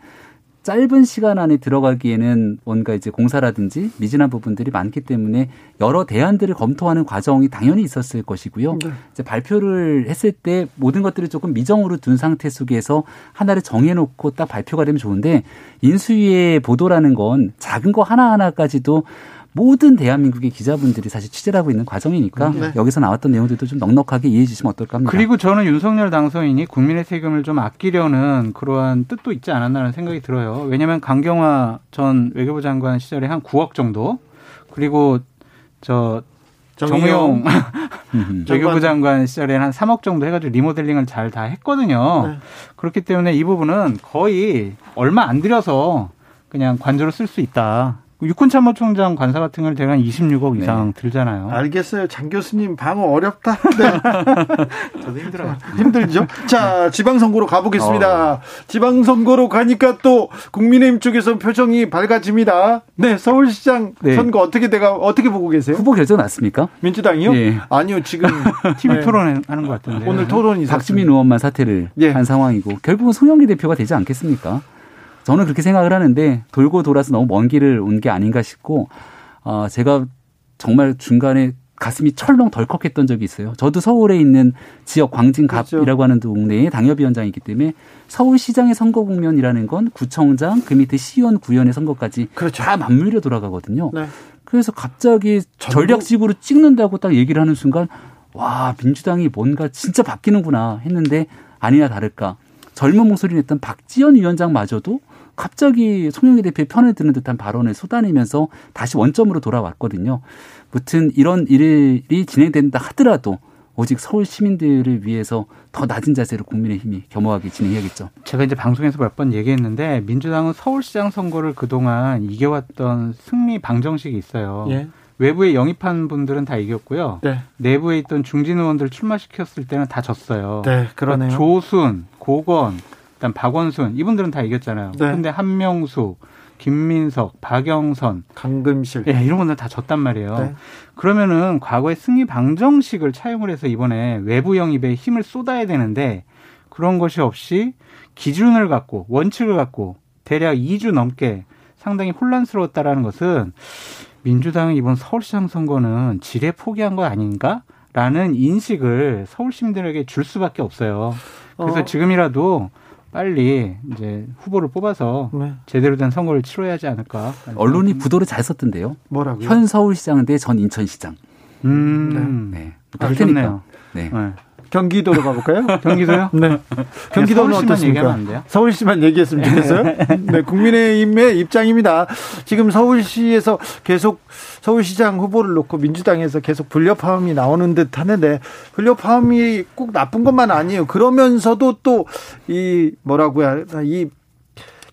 [SPEAKER 6] 짧은 시간 안에 들어가기에는 뭔가 이제 공사라든지 미진한 부분들이 많기 때문에 여러 대안들을 검토하는 과정이 당연히 있었을 것이고요. 네. 이제 발표를 했을 때 모든 것들을 조금 미정으로 둔 상태 속에서 하나를 정해놓고 딱 발표가 되면 좋은데 인수위의 보도라는 건 작은 거 하나 하나까지도 모든 대한민국의 기자분들이 사실 취재를 하고 있는 과정이니까 네. 여기서 나왔던 내용들도 좀 넉넉하게 이해해 주시면 어떨까 합니다.
[SPEAKER 5] 그리고 저는 윤석열 당선인이 국민의 세금을 좀 아끼려는 그러한 뜻도 있지 않았나라는 생각이 들어요. 왜냐하면 강경화 전 외교부 장관 시절에 한 9억 정도 그리고 저 정우용 외교부 장관 시절에 한 3억 정도 해가지고 리모델링을 잘 다 했거든요. 네. 그렇기 때문에 이 부분은 거의 얼마 안 들여서 그냥 관조로 쓸 수 있다. 육군참모총장 관사 같은 경우는 대략 26억 이상 네. 들잖아요.
[SPEAKER 1] 알겠어요. 장 교수님 방어 어렵다. 네.
[SPEAKER 5] 저도 힘들어요.
[SPEAKER 1] 힘들죠. 자, 지방선거로 가보겠습니다. 어. 지방선거로 가니까 또 국민의힘 쪽에서 표정이 밝아집니다. 네, 서울시장 네. 선거 어떻게 돼가 어떻게 보고 계세요?
[SPEAKER 6] 후보 결정 났습니까?
[SPEAKER 1] 민주당이요? 네. 아니요, 지금
[SPEAKER 5] TV 네. 토론하는 것 같은데.
[SPEAKER 1] 오늘 토론이
[SPEAKER 6] 박주민 의원만 사퇴를 예. 한 상황이고 결국은 송영기 대표가 되지 않겠습니까? 저는 그렇게 생각을 하는데 돌고 돌아서 너무 먼 길을 온 게 아닌가 싶고 어, 제가 정말 중간에 가슴이 철렁 덜컥했던 적이 있어요. 저도 서울에 있는 지역 광진갑이라고 그렇죠. 하는 동네의 당협위원장이기 때문에 서울시장의 선거 국면이라는 건 구청장 그 밑에 시의원 구의원의 선거까지 그렇죠. 다 맞물려 돌아가거든요. 네. 그래서 갑자기 전략식으로 찍는다고 딱 얘기를 하는 순간 와 민주당이 뭔가 진짜 바뀌는구나 했는데 아니나 다를까 젊은 목소리 냈던 박지원 위원장마저도 갑자기 송영기 대표의 편을 드는 듯한 발언을 쏟아내면서 다시 원점으로 돌아왔거든요. 무튼 이런 일이 진행된다 하더라도 오직 서울 시민들을 위해서 더 낮은 자세로 국민의힘이 겸허하게 진행해야겠죠.
[SPEAKER 5] 제가 이제 방송에서 몇 번 얘기했는데 민주당은 서울시장 선거를 그동안 이겨왔던 승리 방정식이 있어요. 예. 외부에 영입한 분들은 다 이겼고요. 네. 내부에 있던 중진 의원들 출마시켰을 때는 다 졌어요.
[SPEAKER 1] 네, 그러네요.
[SPEAKER 5] 그러니까 조순, 고건, 일단 박원순 이분들은 다 이겼잖아요. 네. 근데 한명수, 김민석, 박영선,
[SPEAKER 1] 강금실,
[SPEAKER 5] 예, 이런 분들 다 졌단 말이에요. 네. 그러면은 과거에 승리 방정식을 차용을 해서 이번에 외부 영입에 힘을 쏟아야 되는데 그런 것이 없이 기준을 갖고 원칙을 갖고 대략 2주 넘게 상당히 혼란스러웠다라는 것은 민주당은 이번 서울시장 선거는 지뢰 포기한 거 아닌가 라는 인식을 서울 시민들에게 줄 수밖에 없어요. 그래서 어. 지금이라도 빨리 이제 후보를 뽑아서 네. 제대로 된 선거를 치러야 하지 않을까.
[SPEAKER 6] 언론이 부도를 잘 썼던데요.
[SPEAKER 5] 뭐라고요?
[SPEAKER 6] 현 서울시장 대전 인천시장.
[SPEAKER 5] 음, 네. 네. 알겠네요. 네. 네.
[SPEAKER 1] 경기도로 가볼까요?
[SPEAKER 5] 경기도요?
[SPEAKER 1] 네. 경기도는 어떻습니까? 서울시만 얘기했으면 좋겠어요. 네, 국민의힘의 입장입니다. 지금 서울시에서 계속 서울시장 후보를 놓고 민주당에서 계속 불협화음이 나오는 듯 하는데 불협화음이 꼭 나쁜 것만 아니에요. 그러면서도 또 이 뭐라고 해야 이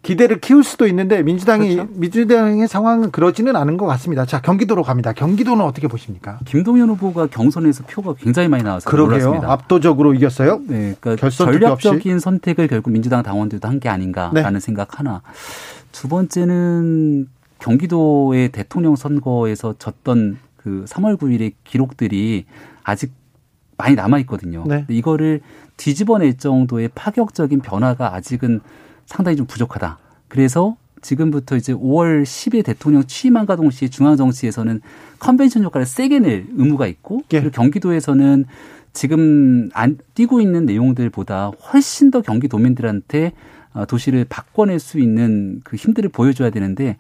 [SPEAKER 1] 기대를 키울 수도 있는데 민주당이 그렇죠. 민주당의 상황은 그러지는 않은 것 같습니다. 자 경기도로 갑니다. 경기도는 어떻게 보십니까?
[SPEAKER 6] 김동연 후보가 경선에서 표가 굉장히 많이 나와서 그러게요. 놀랐습니다.
[SPEAKER 1] 압도적으로 이겼어요.
[SPEAKER 6] 네, 그러니까 전략적인 선택을 결국 민주당 당원들도 한 게 아닌가라는 네. 생각 하나. 두 번째는 경기도의 대통령 선거에서 졌던 그 3월 9일의 기록들이 아직 많이 남아 있거든요. 네. 이거를 뒤집어낼 정도의 파격적인 변화가 아직은 상당히 좀 부족하다. 그래서 지금부터 이제 5월 10일 대통령 취임한과 동시에 중앙정치에서는 컨벤션 효과를 세게 낼 의무가 있고 예. 그리고 경기도에서는 지금 안 뛰고 있는 내용들보다 훨씬 더 경기도민들한테 어, 도시를 바꿔낼 수 있는 그 힘들을 보여줘야 되는데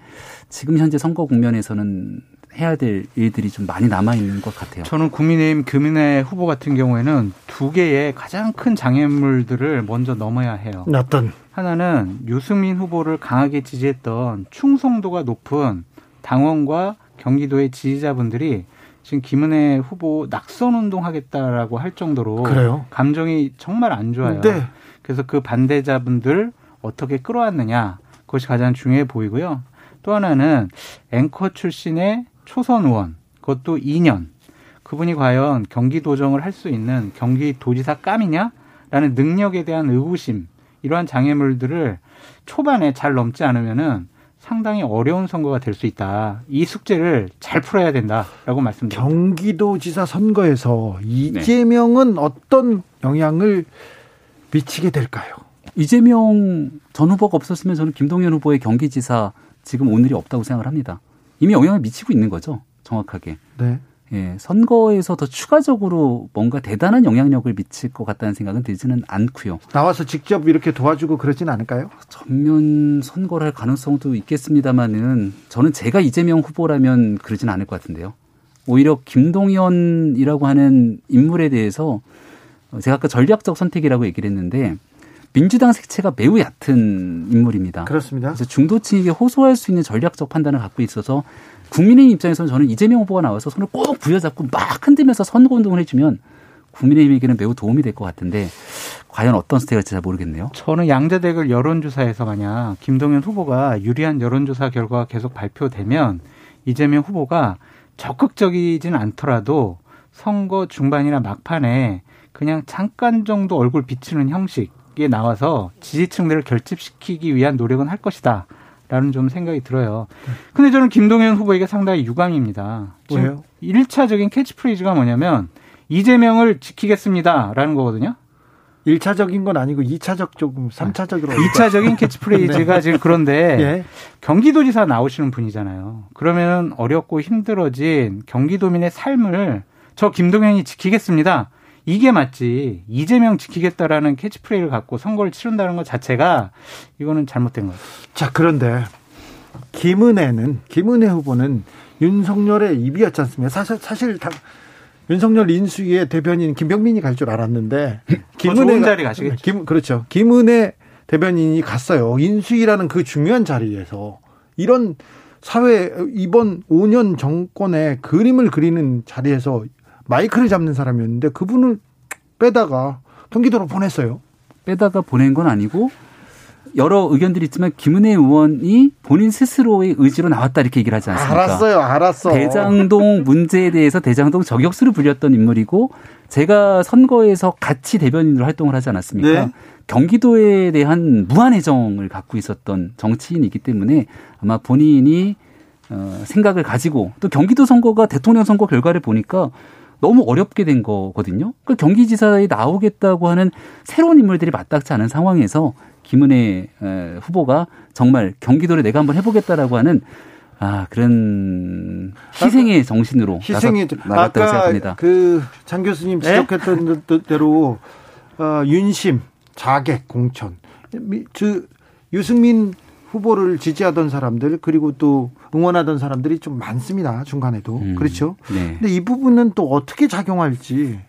[SPEAKER 6] 지금 현재 선거 국면에서는 해야 될 일들이 좀 많이 남아 있는 것 같아요.
[SPEAKER 5] 저는 국민의힘 금인의 후보 같은 경우에는 두 개의 가장 큰 장애물들을 먼저 넘어야 해요.
[SPEAKER 1] 어떤
[SPEAKER 5] 하나는 유승민 후보를 강하게 지지했던 충성도가 높은 당원과 경기도의 지지자분들이 지금 김은혜 후보 낙선 운동하겠다라고 할 정도로
[SPEAKER 1] 그래요?
[SPEAKER 5] 감정이 정말 안 좋아요. 네. 그래서 그 반대자분들 어떻게 끌어왔느냐 그것이 가장 중요해 보이고요. 또 하나는 앵커 출신의 초선 의원 그것도 2년 그분이 과연 경기도정을 할 수 있는 경기도지사 깜이냐라는 능력에 대한 의구심 이러한 장애물들을 초반에 잘 넘지 않으면은 상당히 어려운 선거가 될 수 있다. 이 숙제를 잘 풀어야 된다라고 말씀드립니다.
[SPEAKER 1] 경기도지사 선거에서 이재명은 네. 어떤 영향을 미치게 될까요?
[SPEAKER 6] 이재명 전 후보가 없었으면 저는 김동연 후보의 경기지사 지금 오늘이 없다고 생각을 합니다. 이미 영향을 미치고 있는 거죠. 정확하게. 네. 예, 선거에서 더 추가적으로 뭔가 대단한 영향력을 미칠 것 같다는 생각은 들지는 않고요.
[SPEAKER 1] 나와서 직접 이렇게 도와주고 그러진 않을까요?
[SPEAKER 6] 전면 선거를 할 가능성도 있겠습니다만은 저는 제가 이재명 후보라면 그러진 않을 것 같은데요. 오히려 김동연이라고 하는 인물에 대해서 제가 아까 전략적 선택이라고 얘기를 했는데 민주당 색채가 매우 얕은 인물입니다.
[SPEAKER 1] 그렇습니다.
[SPEAKER 6] 그래서 중도층에게 호소할 수 있는 전략적 판단을 갖고 있어서 국민의힘 입장에서는 저는 이재명 후보가 나와서 손을 꼭 부여잡고 막 흔들면서 선거 운동을 해주면 국민의힘에게는 매우 도움이 될 것 같은데 과연 어떤 스테이가 잘 모르겠네요.
[SPEAKER 5] 저는 양자 대결 여론조사에서 만약 김동연 후보가 유리한 여론조사 결과가 계속 발표되면 이재명 후보가 적극적이진 않더라도 선거 중반이나 막판에 그냥 잠깐 정도 얼굴 비치는 형식 에 나와서 지지층들을 결집시키기 위한 노력은 할 것이다. 라는 좀 생각이 들어요. 근데 저는 김동연 후보에게 상당히 유감입니다.
[SPEAKER 1] 왜요?
[SPEAKER 5] 1차적인 캐치프레이즈가 뭐냐면 이재명을 지키겠습니다라는 거거든요.
[SPEAKER 1] 1차적인 건 아니고 2차적 조금 3차적으로
[SPEAKER 5] 2차적인 캐치프레이즈가 네. 지금 그런데 예. 경기도지사 나오시는 분이잖아요. 그러면 어렵고 힘들어진 경기도민의 삶을 저 김동연이 지키겠습니다. 이게 맞지 이재명 지키겠다라는 캐치프레이를 갖고 선거를 치른다는 것 자체가 이거는 잘못된 거죠.
[SPEAKER 1] 자 그런데 김은혜는 김은혜 후보는 윤석열의 입이었지 않습니까? 사실 사실 다 윤석열 인수위의 대변인 김병민이 갈 줄 알았는데
[SPEAKER 5] 김은혜 자리 가시겠죠.
[SPEAKER 1] 김 그렇죠. 김은혜 대변인이 갔어요. 인수위라는 그 중요한 자리에서 이런 사회 이번 5년 정권의 그림을 그리는 자리에서 마이크를 잡는 사람이었는데 그분을 빼다가 경기도로 보냈어요.
[SPEAKER 6] 빼다가 보낸 건 아니고 여러 의견들이 있지만 김은혜 의원이 본인 스스로의 의지로 나왔다 이렇게 얘기를 하지 않습니까?
[SPEAKER 1] 알았어요, 알았어.
[SPEAKER 6] 대장동 문제에 대해서 대장동 저격수를 불렸던 인물이고 제가 선거에서 같이 대변인으로 활동을 하지 않았습니까? 네. 경기도에 대한 무한 애정을 갖고 있었던 정치인이기 때문에 아마 본인이 어, 생각을 가지고 또 경기도 선거가 대통령 선거 결과를 보니까 너무 어렵게 된 거거든요. 그 경기지사에 나오겠다고 하는 새로운 인물들이 맞닥지 않은 상황에서 김은혜 후보가 정말 경기도를 내가 한번 해보겠다라고 하는 아 그런 희생의 정신으로
[SPEAKER 1] 희생이 나갔다고 생각합니다. 그장 교수님 네? 지적했던 네? 대로 어, 윤심, 자객, 공천, 그 유승민 후보를 지지하던 사람들 그리고 또 응원하던 사람들이 좀 많습니다. 중간에도. 음, 그렇죠. 네. 근데 이 부분은 또 어떻게 작용할지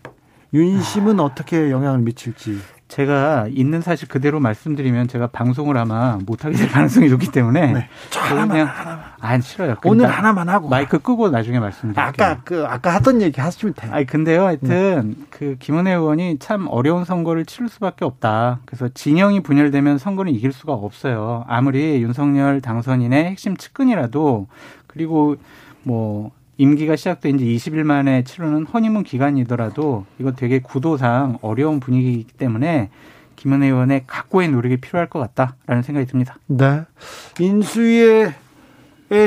[SPEAKER 1] 윤심은 아. 어떻게 영향을 미칠지
[SPEAKER 5] 제가 있는 사실 그대로 말씀드리면 제가 방송을 아마 못하게 될 가능성이 높기 때문에 네.
[SPEAKER 1] 하나만, 그냥 하나만.
[SPEAKER 5] 안 싫어요.
[SPEAKER 1] 오늘 하나만 하고
[SPEAKER 5] 마이크 끄고 나중에 말씀드릴게요.
[SPEAKER 1] 아까 그 아까 하던 얘기 하시면 돼요.
[SPEAKER 5] 아니 근데요, 하여튼 네. 그 김은혜 의원이 참 어려운 선거를 치를 수밖에 없다. 그래서 진영이 분열되면 선거는 이길 수가 없어요. 아무리 윤석열 당선인의 핵심 측근이라도 그리고 뭐 임기가 시작된 지 20일 만에 치르는 허니문 기간이더라도 이거 되게 구도상 어려운 분위기이기 때문에 김은혜 의원의 각고의 노력이 필요할 것 같다라는 생각이 듭니다.
[SPEAKER 1] 네. 인수위의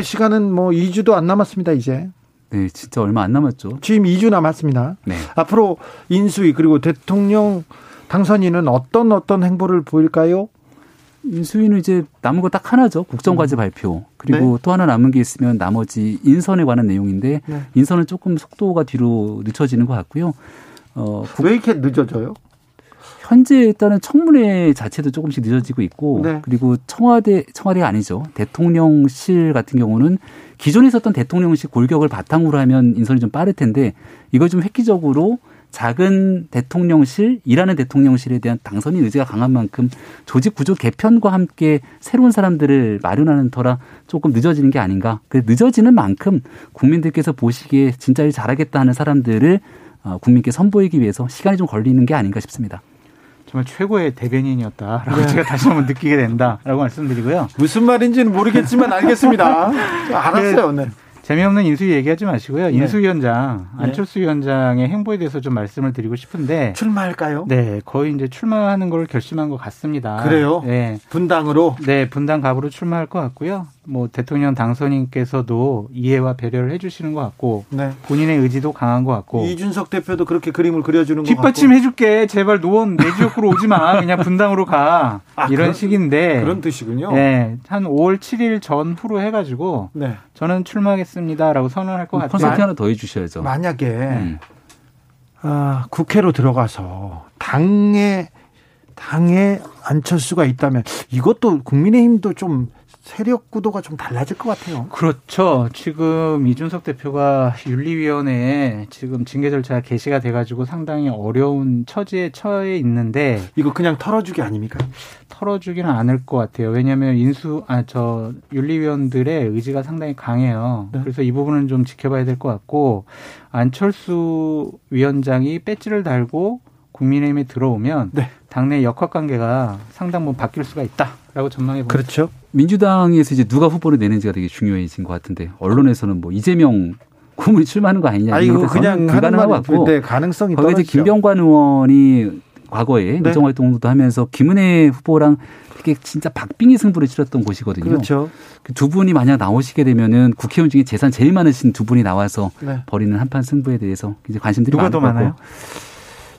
[SPEAKER 1] 시간은 뭐 2주도 안 남았습니다, 이제.
[SPEAKER 6] 네, 진짜 얼마 안 남았죠.
[SPEAKER 1] 지금 2주 남았습니다. 네. 앞으로 인수위 그리고 대통령 당선인은 어떤 어떤 행보를 보일까요?
[SPEAKER 6] 인수위는 이제 남은 거 딱 하나죠. 국정과제 음. 발표. 그리고 네. 또 하나 남은 게 있으면 나머지 인선에 관한 내용인데 네. 인선은 조금 속도가 뒤로 늦춰지는 것 같고요.
[SPEAKER 1] 어, 왜 이렇게 늦어져요?
[SPEAKER 6] 현재 일단은 청문회 자체도 조금씩 늦어지고 있고 네. 그리고 청와대 청와대가 아니죠. 대통령실 같은 경우는 기존에 있었던 대통령실 골격을 바탕으로 하면 인선이 좀 빠를 텐데 이걸 좀 획기적으로 작은 대통령실, 일하는 대통령실에 대한 당선인 의지가 강한 만큼 조직 구조 개편과 함께 새로운 사람들을 마련하는 터라 조금 늦어지는 게 아닌가. 그 늦어지는 만큼 국민들께서 보시기에 진짜 일 잘하겠다 하는 사람들을 어, 국민께 선보이기 위해서 시간이 좀 걸리는 게 아닌가 싶습니다.
[SPEAKER 5] 정말 최고의 대변인이었다라고 네. 제가 다시 한번 느끼게 된다라고 말씀드리고요.
[SPEAKER 1] 무슨 말인지는 모르겠지만 알겠습니다. 알았어요, 네.
[SPEAKER 5] 재미없는 인수위 얘기하지 마시고요. 네. 인수위원장 네. 안철수 위원장의 행보에 대해서 좀 말씀을 드리고 싶은데
[SPEAKER 1] 출마할까요?
[SPEAKER 5] 네, 거의 이제 출마하는 걸 결심한 것 같습니다.
[SPEAKER 1] 그래요? 네, 분당으로.
[SPEAKER 5] 네, 분당 갑으로 출마할 것 같고요. 뭐 대통령 당선인께서도 이해와 배려를 해주시는 것 같고 네. 본인의 의지도 강한 것 같고
[SPEAKER 1] 이준석 대표도 그렇게 그림을 그려주는 것
[SPEAKER 5] 같고 뒷받침 해줄게 제발 노원 내 지역구로 오지 마 그냥 분당으로 가 아, 이런 그런, 식인데
[SPEAKER 1] 그런 뜻이군요.
[SPEAKER 5] 네, 한 5월 7일 전후로 해가지고 네. 저는 출마하겠습니다라고 선언할 것 같아요.
[SPEAKER 6] 콘서트 하나 더 해주셔야죠.
[SPEAKER 1] 만약에 음. 아, 국회로 들어가서 당에 당에 안철수가 있다면 이것도 국민의힘도 좀 세력 구도가 좀 달라질 것 같아요.
[SPEAKER 5] 그렇죠. 지금 이준석 대표가 윤리위원회에 지금 징계 절차가 개시가 돼가지고 상당히 어려운 처지에 처해 있는데
[SPEAKER 1] 이거 그냥 털어주기 아닙니까?
[SPEAKER 5] 털어주기는 않을 것 같아요. 왜냐하면 인수 아 저 윤리위원들의 의지가 상당히 강해요. 네. 그래서 이 부분은 좀 지켜봐야 될 것 같고 안철수 위원장이 배지를 달고 국민의힘에 들어오면 네. 당내 역학 관계가 상당 부분 바뀔 수가 있다라고 전망해 봅니다.
[SPEAKER 1] 그렇죠.
[SPEAKER 6] 민주당에서 이제 누가 후보를 내는지가 되게 중요해진 것 같은데 언론에서는 뭐 이재명 고문이 출마하는 거 아니냐.
[SPEAKER 1] 아 이거 그냥 불가능한 것 같고 네, 가능성이
[SPEAKER 6] 거기 이제 김병관 의원이 과거에 네. 의정 활동도 하면서 김은혜 후보랑 되게 진짜 박빙의 승부를 치렀던 곳이거든요.
[SPEAKER 1] 그렇죠.
[SPEAKER 6] 그 두 분이 만약 나오시게 되면은 국회의원 중에 재산 제일 많으신 두 분이 나와서 네. 벌이는 한판 승부에 대해서 이제 관심들이
[SPEAKER 1] 누가 더 많아요?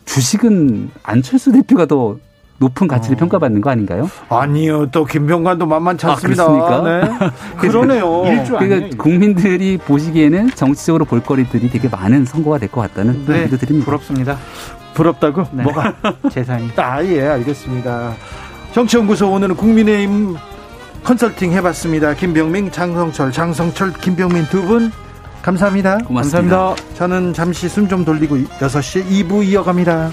[SPEAKER 6] 주식은 안철수 대표가 더 높은 가치를 어. 평가받는 거 아닌가요?
[SPEAKER 1] 아니요. 또 김병관도 만만치
[SPEAKER 6] 아, 않습니다. 아,
[SPEAKER 1] 네. 그러네요.
[SPEAKER 6] 그러니까 국민들이 보시기에는 정치적으로 볼거리들이 되게 많은 선거가 될 것 같다는 네. 생각도 드립니다.
[SPEAKER 5] 부럽습니다.
[SPEAKER 1] 부럽다고?
[SPEAKER 5] 네. 뭐가? 재산이.
[SPEAKER 1] 아, 예, 알겠습니다. 정치연구소 오늘은 국민의힘 컨설팅 해봤습니다. 김병민, 장성철, 장성철, 김병민 두 분 감사합니다.
[SPEAKER 6] 고맙습니다. 감사합니다.
[SPEAKER 1] 저는 잠시 숨 좀 돌리고 6시에 2부 이어갑니다.